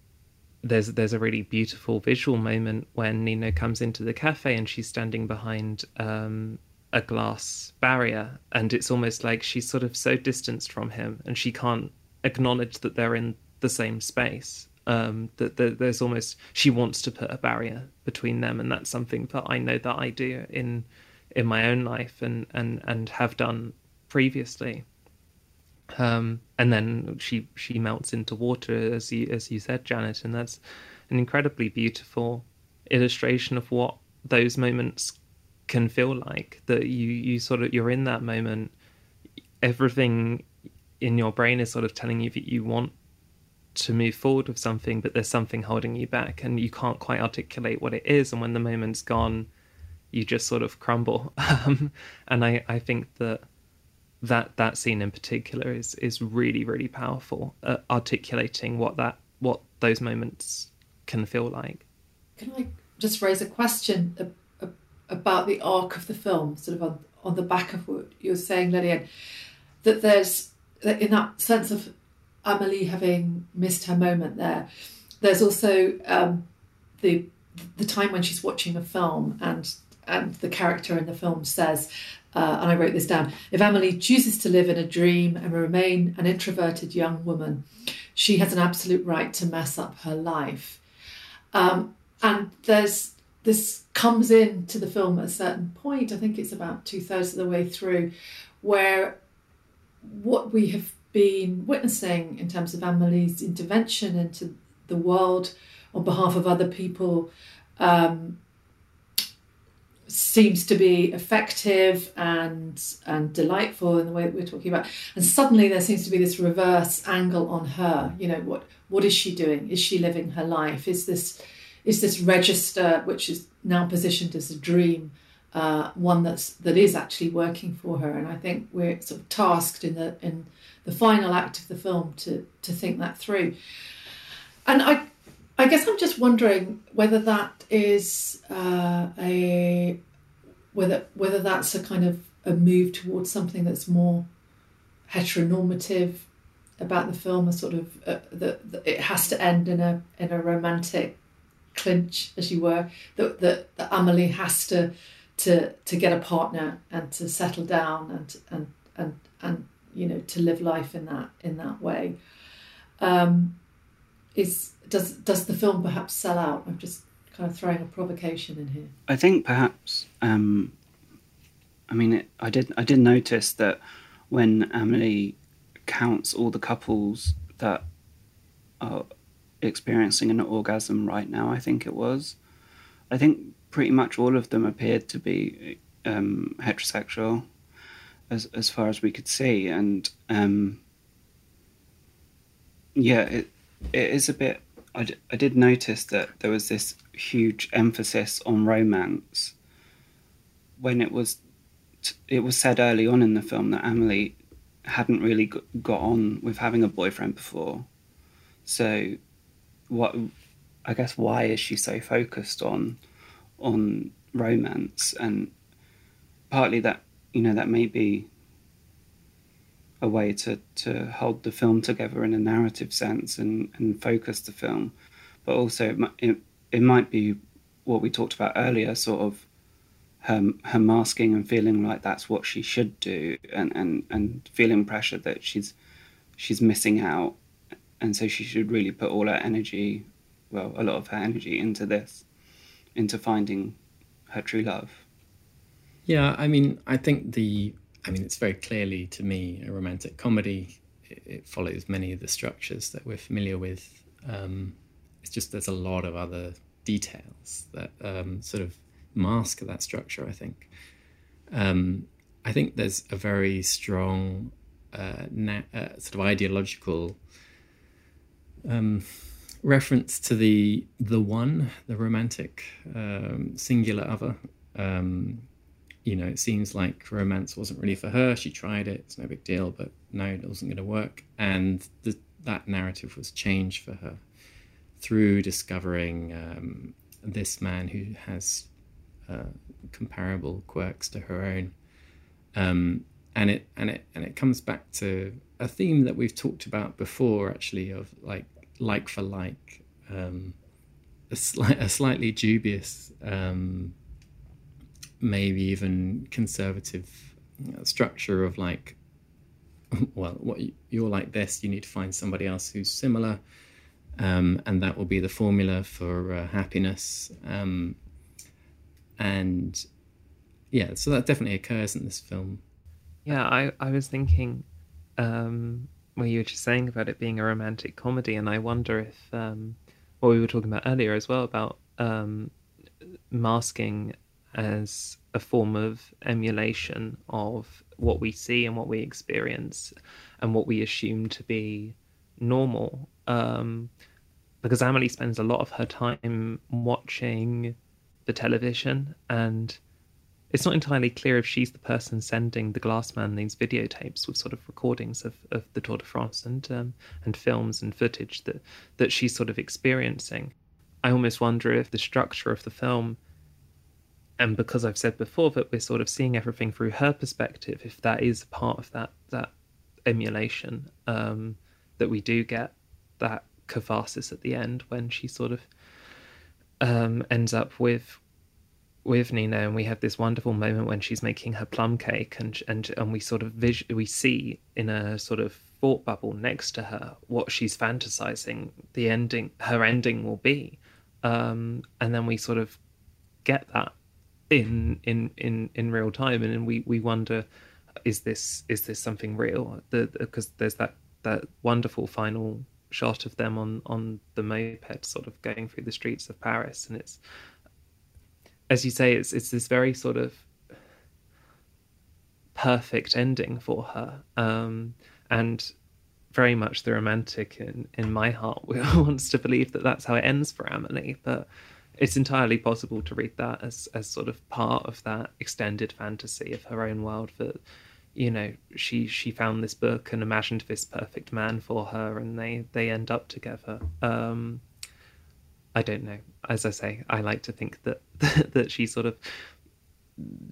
there's there's a really beautiful visual moment when Nino comes into the cafe and she's standing behind um, a glass barrier, and it's almost like she's sort of so distanced from him, and she can't acknowledge that they're in the same space. Um, that, that there's almost she wants to put a barrier between them, and that's something that I know that I do in in my own life and and and have done previously. Um, and then she she melts into water, as you as you said, Janet, and that's an incredibly beautiful illustration of what those moments can feel like. That you you sort of you're in that moment, everything in your brain is sort of telling you that you want to move forward with something, but there's something holding you back, and you can't quite articulate what it is. And when the moment's gone, you just sort of crumble. Um, and I I think that that that scene in particular is is really really powerful at articulating what that what those moments can feel like. Can I just raise a question about the arc of the film, sort of on on the back of what you're saying, Lillian, that there's in that sense of Amelie having missed her moment there. There's also um, the the time when she's watching a film and and the character in the film says, uh, and I wrote this down if Amelie chooses to live in a dream and remain an introverted young woman, she has an absolute right to mess up her life. Um, and there's this comes in to the film at a certain point, I think it's about two thirds of the way through, where what we have been witnessing in terms of Amelie's intervention into the world on behalf of other people um, seems to be effective and and delightful in the way that we're talking about. And suddenly there seems to be this reverse angle on her. You know what what is she doing? Is she living her life? Is this is this register which is now positioned as a dream uh, one that's that is actually working for her and i think we're sort of tasked in the in the final act of the film to to think that through and i I guess I'm just wondering whether that is uh, a whether whether that's a kind of a move towards something that's more heteronormative about the film, a sort of uh, that it has to end in a in a romantic clinch, as you were. That that, that Amelie has to to to get a partner and to settle down and and and and you know to live life in that in that way. Um, is does does the film perhaps sell out? I'm just kind of throwing a provocation in here. I think perhaps. Um, I mean, it, I did. I did notice that when Amelie counts all the couples that are experiencing an orgasm right now, I think it was. I think pretty much all of them appeared to be um, heterosexual, as as far as we could see, and um, yeah, it it is a bit I, d- I did notice that there was this huge emphasis on romance when it was t- it was said early on in the film that Amelie hadn't really g- got on with having a boyfriend before. So, what I guess why is she so focused on on romance and partly that you know that may be a way to, to hold the film together in a narrative sense and, and focus the film. But also, it, it, it might be what we talked about earlier sort of her, her masking and feeling like that's what she should do and, and, and feeling pressure that she's she's missing out and so she should really put all her energy well a lot of her energy into this into finding her true love yeah i mean i think the I mean, it's very clearly to me a romantic comedy. It, it follows many of the structures that we're familiar with. Um, it's just there's a lot of other details that um, sort of mask that structure. I think. Um, I think there's a very strong uh, na- uh, sort of ideological um, reference to the the one, the romantic um, singular other. Um, you know, it seems like romance wasn't really for her. She tried it; it's no big deal, but no, it wasn't going to work. And the, that narrative was changed for her through discovering um, this man who has uh, comparable quirks to her own. Um, and it and it and it comes back to a theme that we've talked about before, actually, of like like for like. um, a, slight, a slightly dubious, um, maybe even conservative structure of like, well, what you're like this, you need to find somebody else who's similar, um, and that will be the formula for uh, happiness. Um, and yeah, so that definitely occurs in this film. Yeah, I, I was thinking um, where you were just saying about it being a romantic comedy, and I wonder if um, what we were talking about earlier as well about um, masking as a form of emulation of what we see and what we experience and what we assume to be normal. Um, because Amelie spends a lot of her time watching the television and it's not entirely clear if she's the person sending the glass man these videotapes with sort of recordings of, of the Tour de France and um, and films and footage that that she's sort of experiencing. I almost wonder if the structure of the film, and because I've said before that we're sort of seeing everything through her perspective, if that is part of that that emulation, um, that we do get that catharsis at the end when she sort of um, ends up with with Nino, and we have this wonderful moment when she's making her plum cake, and and and we sort of vis- we see in a sort of thought bubble next to her what she's fantasizing the ending, her ending will be, um, and then we sort of get that in in in in real time, and we we wonder, is this is this something real? Because the, there's that that wonderful final shot of them on on the moped, sort of going through the streets of Paris, and it's as you say, it's it's this very sort of perfect ending for her, um, and very much the romantic in in my heart wants to believe that that's how it ends for Amelie, but it's entirely possible to read that as as sort of part of that extended fantasy of her own world that you know she she found this book and imagined this perfect man for her and they they end up together um I don't know. As I say, I like to think that that she sort of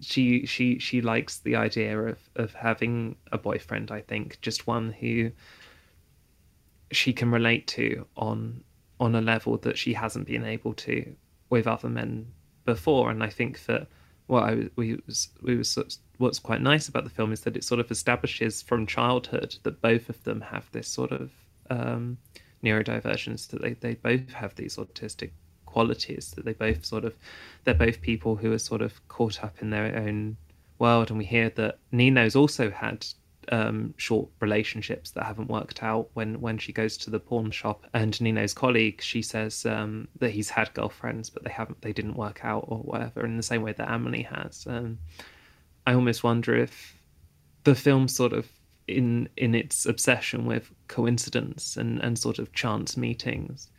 she she she likes the idea of of having a boyfriend. I think just one who she can relate to on on a level that she hasn't been able to with other men before. And I think that what I we was we was what's quite nice about the film is that it sort of establishes from childhood that both of them have this sort of um, neurodivergence that they, they both have these autistic qualities that they both sort of they're both people who are sort of caught up in their own world. And we hear that Nino's also had um, short relationships that haven't worked out when when she goes to the pawn shop. And Nino's colleague she says um, that he's had girlfriends but they haven't they didn't work out or whatever in the same way that Amelie has. Um, I almost wonder if the film sort of in in its obsession with coincidence and, and sort of chance meetings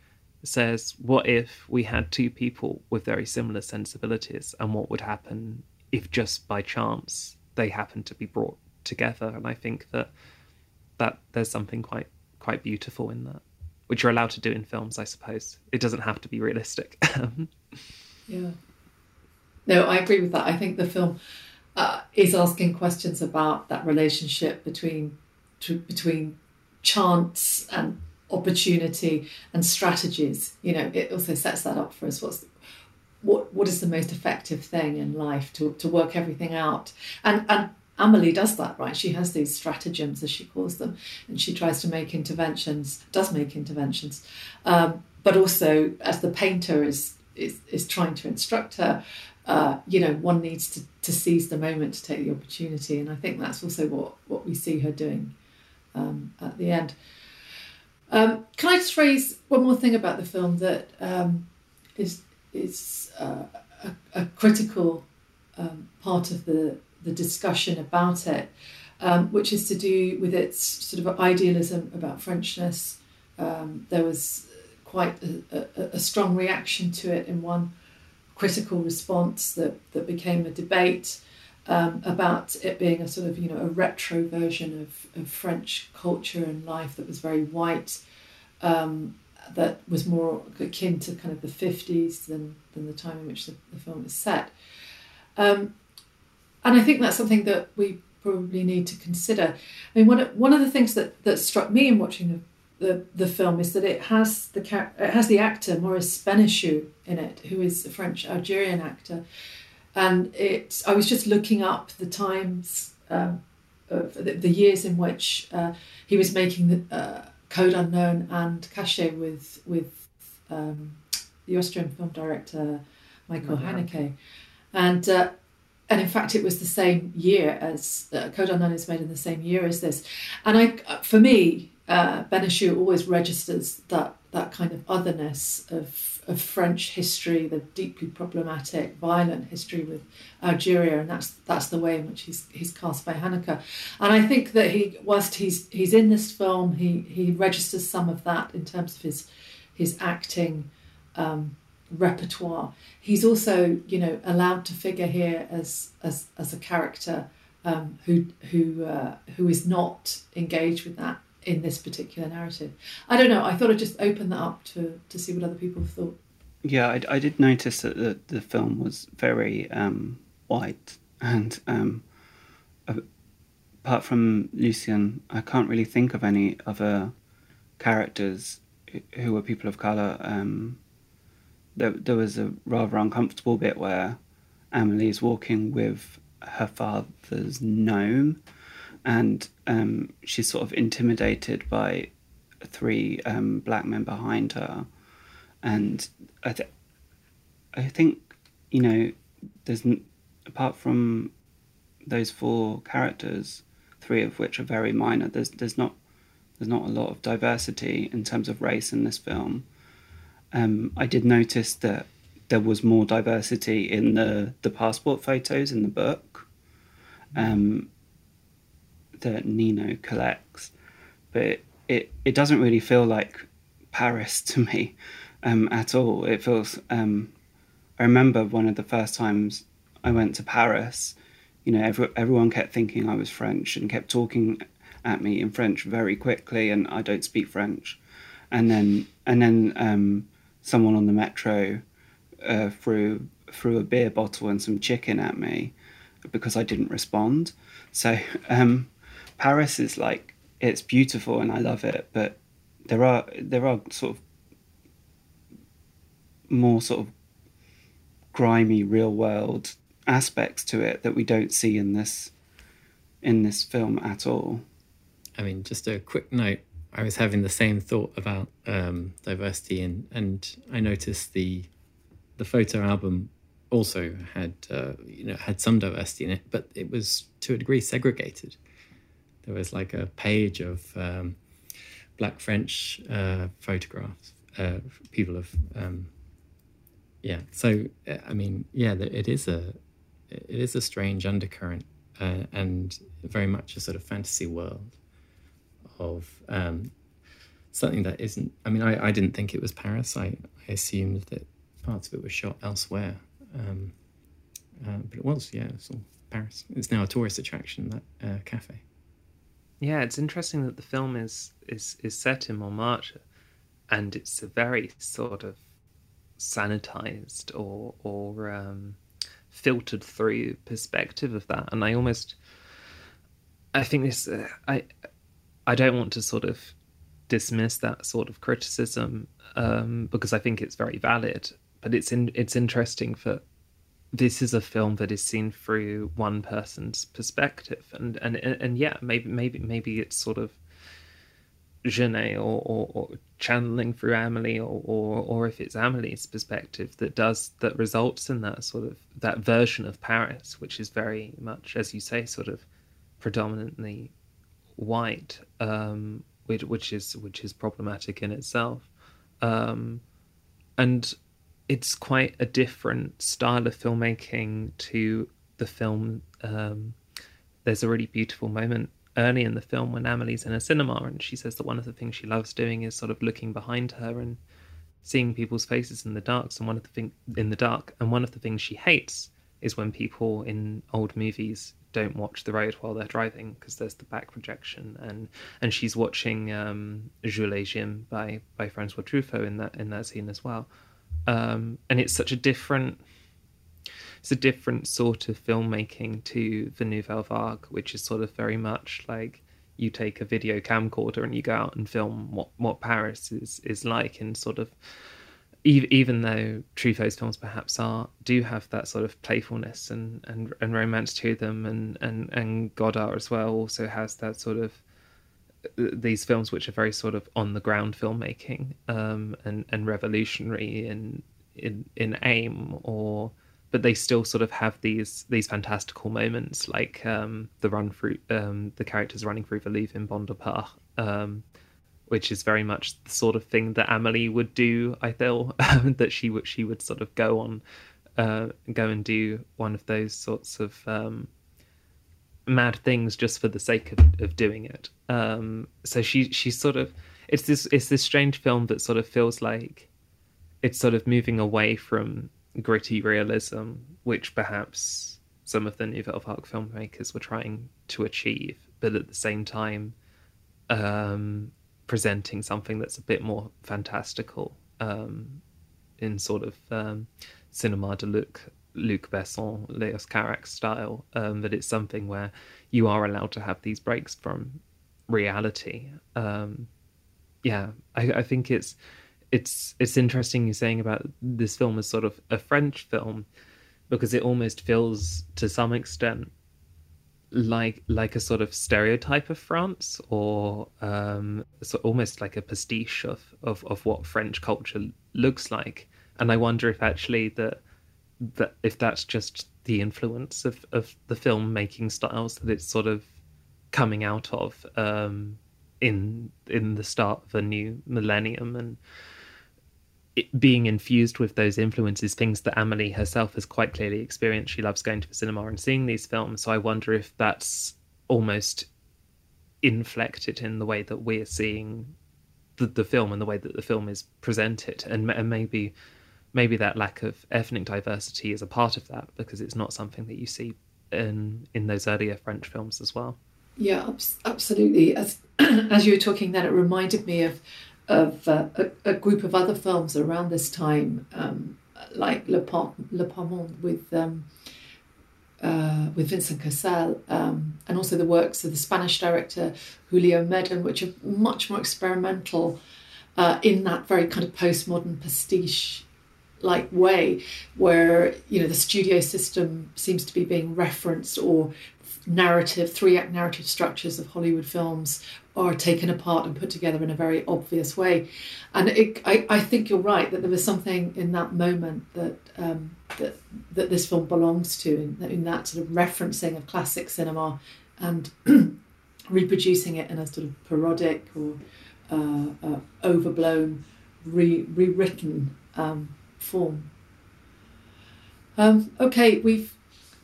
says what if we had two people with very similar sensibilities and what would happen if just by chance they happened to be brought together? And i think that that there's something quite quite beautiful in that which you're allowed to do in films i suppose. It doesn't have to be realistic. Yeah. No i agree with that. I think the film uh, is asking questions about that relationship between to, between chance and opportunity and strategies. You know, it also sets that up for us. What's what what is the most effective thing in life to to work everything out? And and Amelie does that, right? She has these stratagems, as she calls them, and she tries to make interventions, does make interventions, um, but also as the painter is is is trying to instruct her uh, you know, one needs to, to seize the moment to take the opportunity. And I think that's also what, what we see her doing um, at the end. Um, can I just raise one more thing about the film that um, is is uh, a, a, critical um, part of the, the discussion about it, um, which is to do with its sort of idealism about Frenchness. Um, there was quite a, a, a strong reaction to it in one critical response that, that became a debate um, about it being a sort of you know a retro version of, of French culture and life that was very white, um, that was more akin to kind of the fifties than than the time in which the, the film is set. Um, and I think that's something that we probably need to consider. I mean, one of, one of the things that, that struck me in watching the the the film is that it has the it has the actor Maurice Bénichou in it, who is a French Algerian actor, and it. I was just looking up the times, um, of the, the, years in which uh, he was making the uh, Code Unknown and Caché with with um, the Austrian film director Michael mm-hmm. Haneke, and. Uh, and in fact, it was the same year as uh, Code Unknown is made in the same year as this, and I, for me, uh, Bénichou always registers that that kind of otherness of of French history, the deeply problematic, violent history with Algeria, and that's that's the way in which he's he's cast by Haneke. And I think that he, whilst he's he's in this film, he he registers some of that in terms of his his acting um, repertoire. He's also you know allowed to figure here as as as a character um, who who uh, who is not engaged with that in this particular narrative. I don't know. I thought I'd just open that up to to see what other people thought. Yeah, I, I did notice that the, the film was very um, white, and um, apart from Lucien, I can't really think of any other characters who were people of color. Um, there, there was a rather uncomfortable bit where Amelie's walking with her father's gnome and um, she's sort of intimidated by three um, black men behind her, and I, th- I think you know, there's n- apart from those four characters, three of which are very minor. There's there's not there's not a lot of diversity in terms of race in this film. Um, I did notice that there was more diversity in the the passport photos in the book. Um, that Nino collects, but it, it, doesn't really feel like Paris to me um, at all. It feels. Um, I remember one of the first times I went to Paris. You know, every, everyone kept thinking I was French and kept talking at me in French very quickly, and I don't speak French. And then and then um, someone on the metro uh, threw threw a beer bottle and some chicken at me because I didn't respond. So um, Paris is like it's beautiful and I love it, but there are there are sort of more sort of grimy real world aspects to it that we don't see in this in this film at all. I mean, just a quick note. I was having the same thought about um, diversity, and and I noticed the the photo album also had uh, you know had some diversity in it, but it was to a degree segregated there was like a page of um, black French uh, photographs, uh, people of, um, yeah. So uh, I mean, yeah, it is a it is a strange undercurrent uh, and very much a sort of fantasy world of um, something that isn't. I mean, I, I didn't think it was Paris. I, I assumed that parts of it were shot elsewhere, um, uh, but it was. Yeah, it's all Paris. It's now a tourist attraction. That uh, cafe. Yeah, it's interesting that the film is is is set in Montmartre, and it's a very sort of sanitized or or um, filtered through perspective of that. And I almost, I think this, uh, I I don't want to sort of dismiss that sort of criticism um, because I think it's very valid. But it's in, it's interesting for this is a film that is seen through one person's perspective. And and and yeah maybe maybe maybe it's sort of Jeunet or, or, or, channeling through Amelie or, or or if it's Amelie's perspective that does that results in that sort of that version of Paris which is very much as you say sort of predominantly white um, which which is which is problematic in itself. Um, and it's quite a different style of filmmaking to the film. Um, there's a really beautiful moment early in the film when Amelie's in a cinema and she says that one of the things she loves doing is sort of looking behind her and seeing people's faces in the dark. And one of the thing in the dark, and one of the things she hates is when people in old movies don't watch the road while they're driving because there's the back projection and and she's watching um, Jules et Jim by by Francois Truffaut in that in that scene as well um, and it's such a different it's a different sort of filmmaking to the Nouvelle Vague, which is sort of very much like you take a video camcorder and you go out and film what what Paris is is like in sort of even though Truffaut's films perhaps are do have that sort of playfulness and, and, and romance to them, and, and, and Godard as well also has that sort of these films which are very sort of on the ground filmmaking um, and and revolutionary in in in aim or but they still sort of have these these fantastical moments like um, the run through um, the characters running through the Louvre in Bande à part um, which is very much the sort of thing that Amelie would do. I feel that she would she would sort of go on, uh, go and do one of those sorts of um, mad things just for the sake of, of doing it. Um, so she she's sort of it's this it's this strange film that sort of feels like it's sort of moving away from gritty realism, which perhaps some of the Nouvelle Vague filmmakers were trying to achieve, but at the same time, um, presenting something that's a bit more fantastical um, in sort of um, cinema du look, Luc Besson, Leos Carax style, um, but it's something where you are allowed to have these breaks from reality. Um, yeah, I, I think it's it's it's interesting you saying about this film as sort of a French film because it almost feels to some extent like like a sort of stereotype of France, or um, so almost like a pastiche of, of of what French culture looks like. And I wonder if actually that that if that's just the influence of of the filmmaking styles that it's sort of coming out of um, in in the start of a new millennium and it being infused with those influences, things that Amelie herself has quite clearly experienced. She loves going to the cinema and seeing these films. So I wonder if that's almost inflected in the way that we're seeing the, the film and the way that the film is presented, and, and maybe maybe that lack of ethnic diversity is a part of that because it's not something that you see in in those earlier French films as well. Yeah, absolutely. As as you were talking, that it reminded me of of uh, a, a, group of other films around this time, um, like Le, Pont, Le with um, uh, with Vincent Cassel, um, and also the works of the Spanish director Julio Medem, which are much more experimental uh, in that very kind of postmodern pastiche like way, where you know the studio system seems to be being referenced or narrative, three act narrative structures of Hollywood films are taken apart and put together in a very obvious way. And it, I, I think you're right that there was something in that moment that um, that that this film belongs to, in, in that sort of referencing of classic cinema and reproducing it in a sort of parodic or uh, uh, overblown, re- rewritten um, form. Um, okay, we've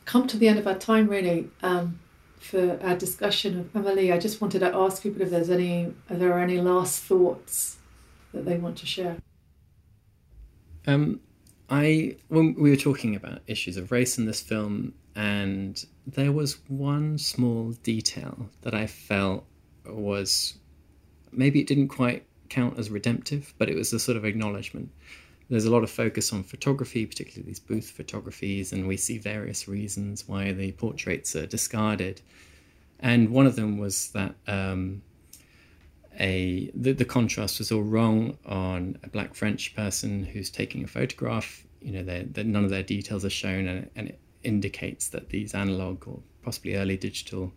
come to the end of our time really um, for our discussion of Amelie. I just wanted to ask people if there's any, are there any last thoughts that they want to share? Um, I when we were talking about issues of race in this film, and there was one small detail that I felt was maybe it didn't quite count as redemptive, but it was a sort of acknowledgement there's a lot of focus on photography, particularly these booth photographies, and we see various reasons why the portraits are discarded. And one of them was that um, a the, the, contrast was all wrong on a black French person who's taking a photograph. You know, that none of their details are shown, and, and, it indicates that these analog or possibly early digital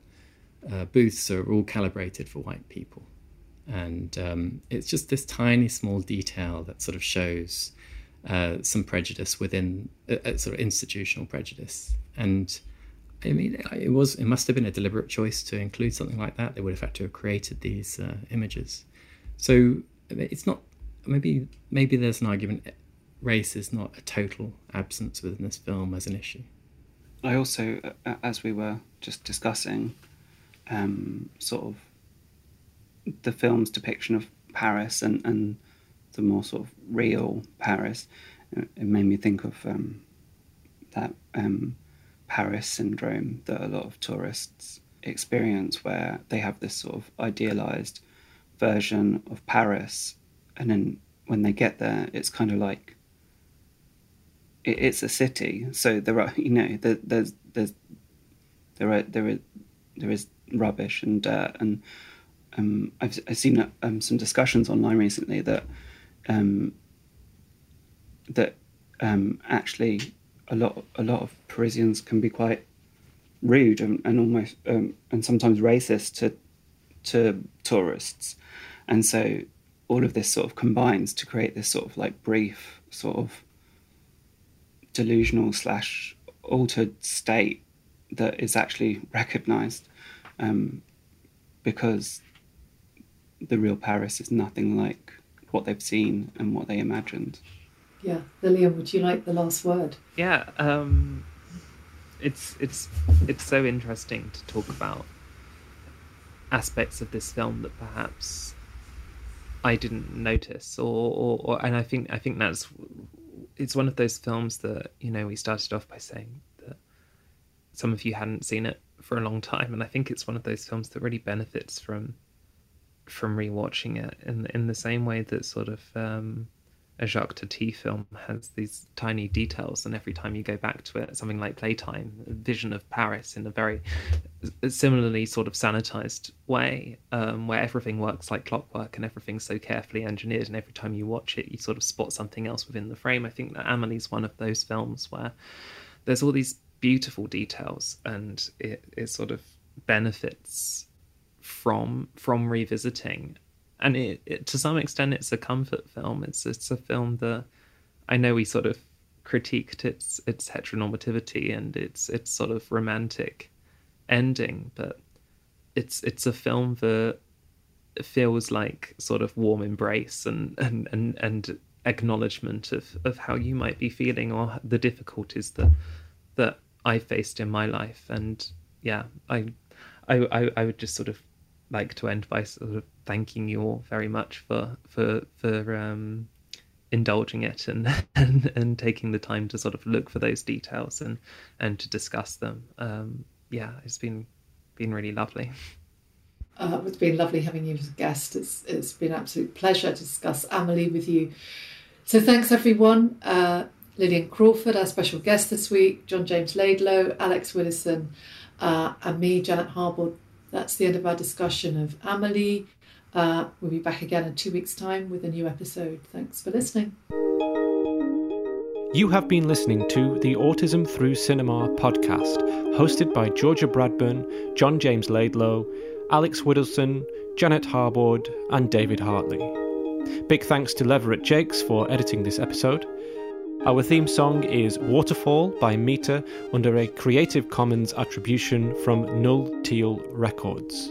uh, booths are all calibrated for white people. And um, it's just this tiny, small detail that sort of shows uh, some prejudice within a, a, sort of institutional prejudice. And I mean, it was it must have been a deliberate choice to include something like that. They would have had to have created these uh, images. So it's not maybe maybe there's an argument race is not a total absence within this film as an issue. I also, uh, as we were just discussing, um, sort of the film's depiction of Paris and, and the more sort of real Paris, it made me think of um, that um, Paris syndrome that a lot of tourists experience, where they have this sort of idealized version of Paris, and then when they get there, it's kind of like it, it's a city. So there are, you know, there, there's there's there are there is there is rubbish and dirt. And um, I've, I've seen um, some discussions online recently that um, that um, actually a lot a lot of Parisians can be quite rude and, and almost um, and sometimes racist to to tourists, and so all of this sort of combines to create this sort of like brief sort of delusional slash altered state that is actually recognized um, because the real Paris is nothing like what they've seen and what they imagined. Yeah, Lillian, would you like the last word? Yeah, um, it's it's it's so interesting to talk about aspects of this film that perhaps I didn't notice, or, or, or and I think I think that's it's one of those films that you know we started off by saying that some of you hadn't seen it for a long time, and I think it's one of those films that really benefits from from rewatching it in in the same way that sort of um, a Jacques Tati film has these tiny details, and every time you go back to it, something like Playtime, vision of Paris in a very similarly sort of sanitized way, um, where everything works like clockwork and everything's so carefully engineered, and every time you watch it, you sort of spot something else within the frame. I think that Amelie's one of those films where there's all these beautiful details, and it, it sort of benefits from from revisiting. And it, it, to some extent it's a comfort film. It's it's a film that i know we sort of critiqued its its heteronormativity and its its sort of romantic ending but it's it's a film that feels like sort of warm embrace and and and, and acknowledgement of of how you might be feeling or the difficulties that that I faced in my life. And yeah I I I, I would just sort of like to end by sort of thanking you all very much for for for um, indulging it and, and and taking the time to sort of look for those details and and to discuss them. Um, yeah, it's been been really lovely. Uh, it's been lovely having you as a guest. It's it's been an absolute pleasure to discuss Amelie with you. So thanks everyone. Uh, Lillian Crawford, our special guest this week, John James Laidlow, Alex Widdowson, uh, and me, Janet Harbord, that's the end of our discussion of Amelie. Uh, we'll be back again in two weeks' time with a new episode. Thanks for listening. You have been listening to the Autism Through Cinema podcast, hosted by Georgia Bradburn, John James Laidlow, Alex Widdowson, Janet Harbord, and David Hartley. Big thanks to Leverett Jakes for editing this episode. Our theme song is Waterfall by Meter under a Creative Commons attribution from Null Teal Records.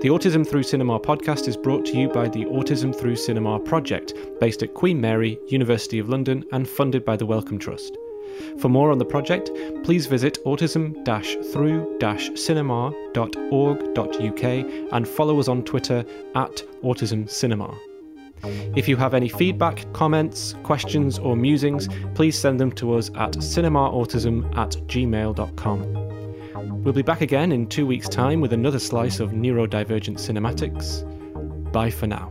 The Autism Through Cinema podcast is brought to you by the Autism Through Cinema project, based at Queen Mary, University of London, and funded by the Wellcome Trust. For more on the project, please visit autism through cinema.org.uk and follow us on Twitter at Autism Cinema. If you have any feedback, comments, questions, or musings, please send them to us at cinemaautism at gmail.com. We'll be back again in two weeks' time with another slice of neurodivergent cinematics. Bye for now.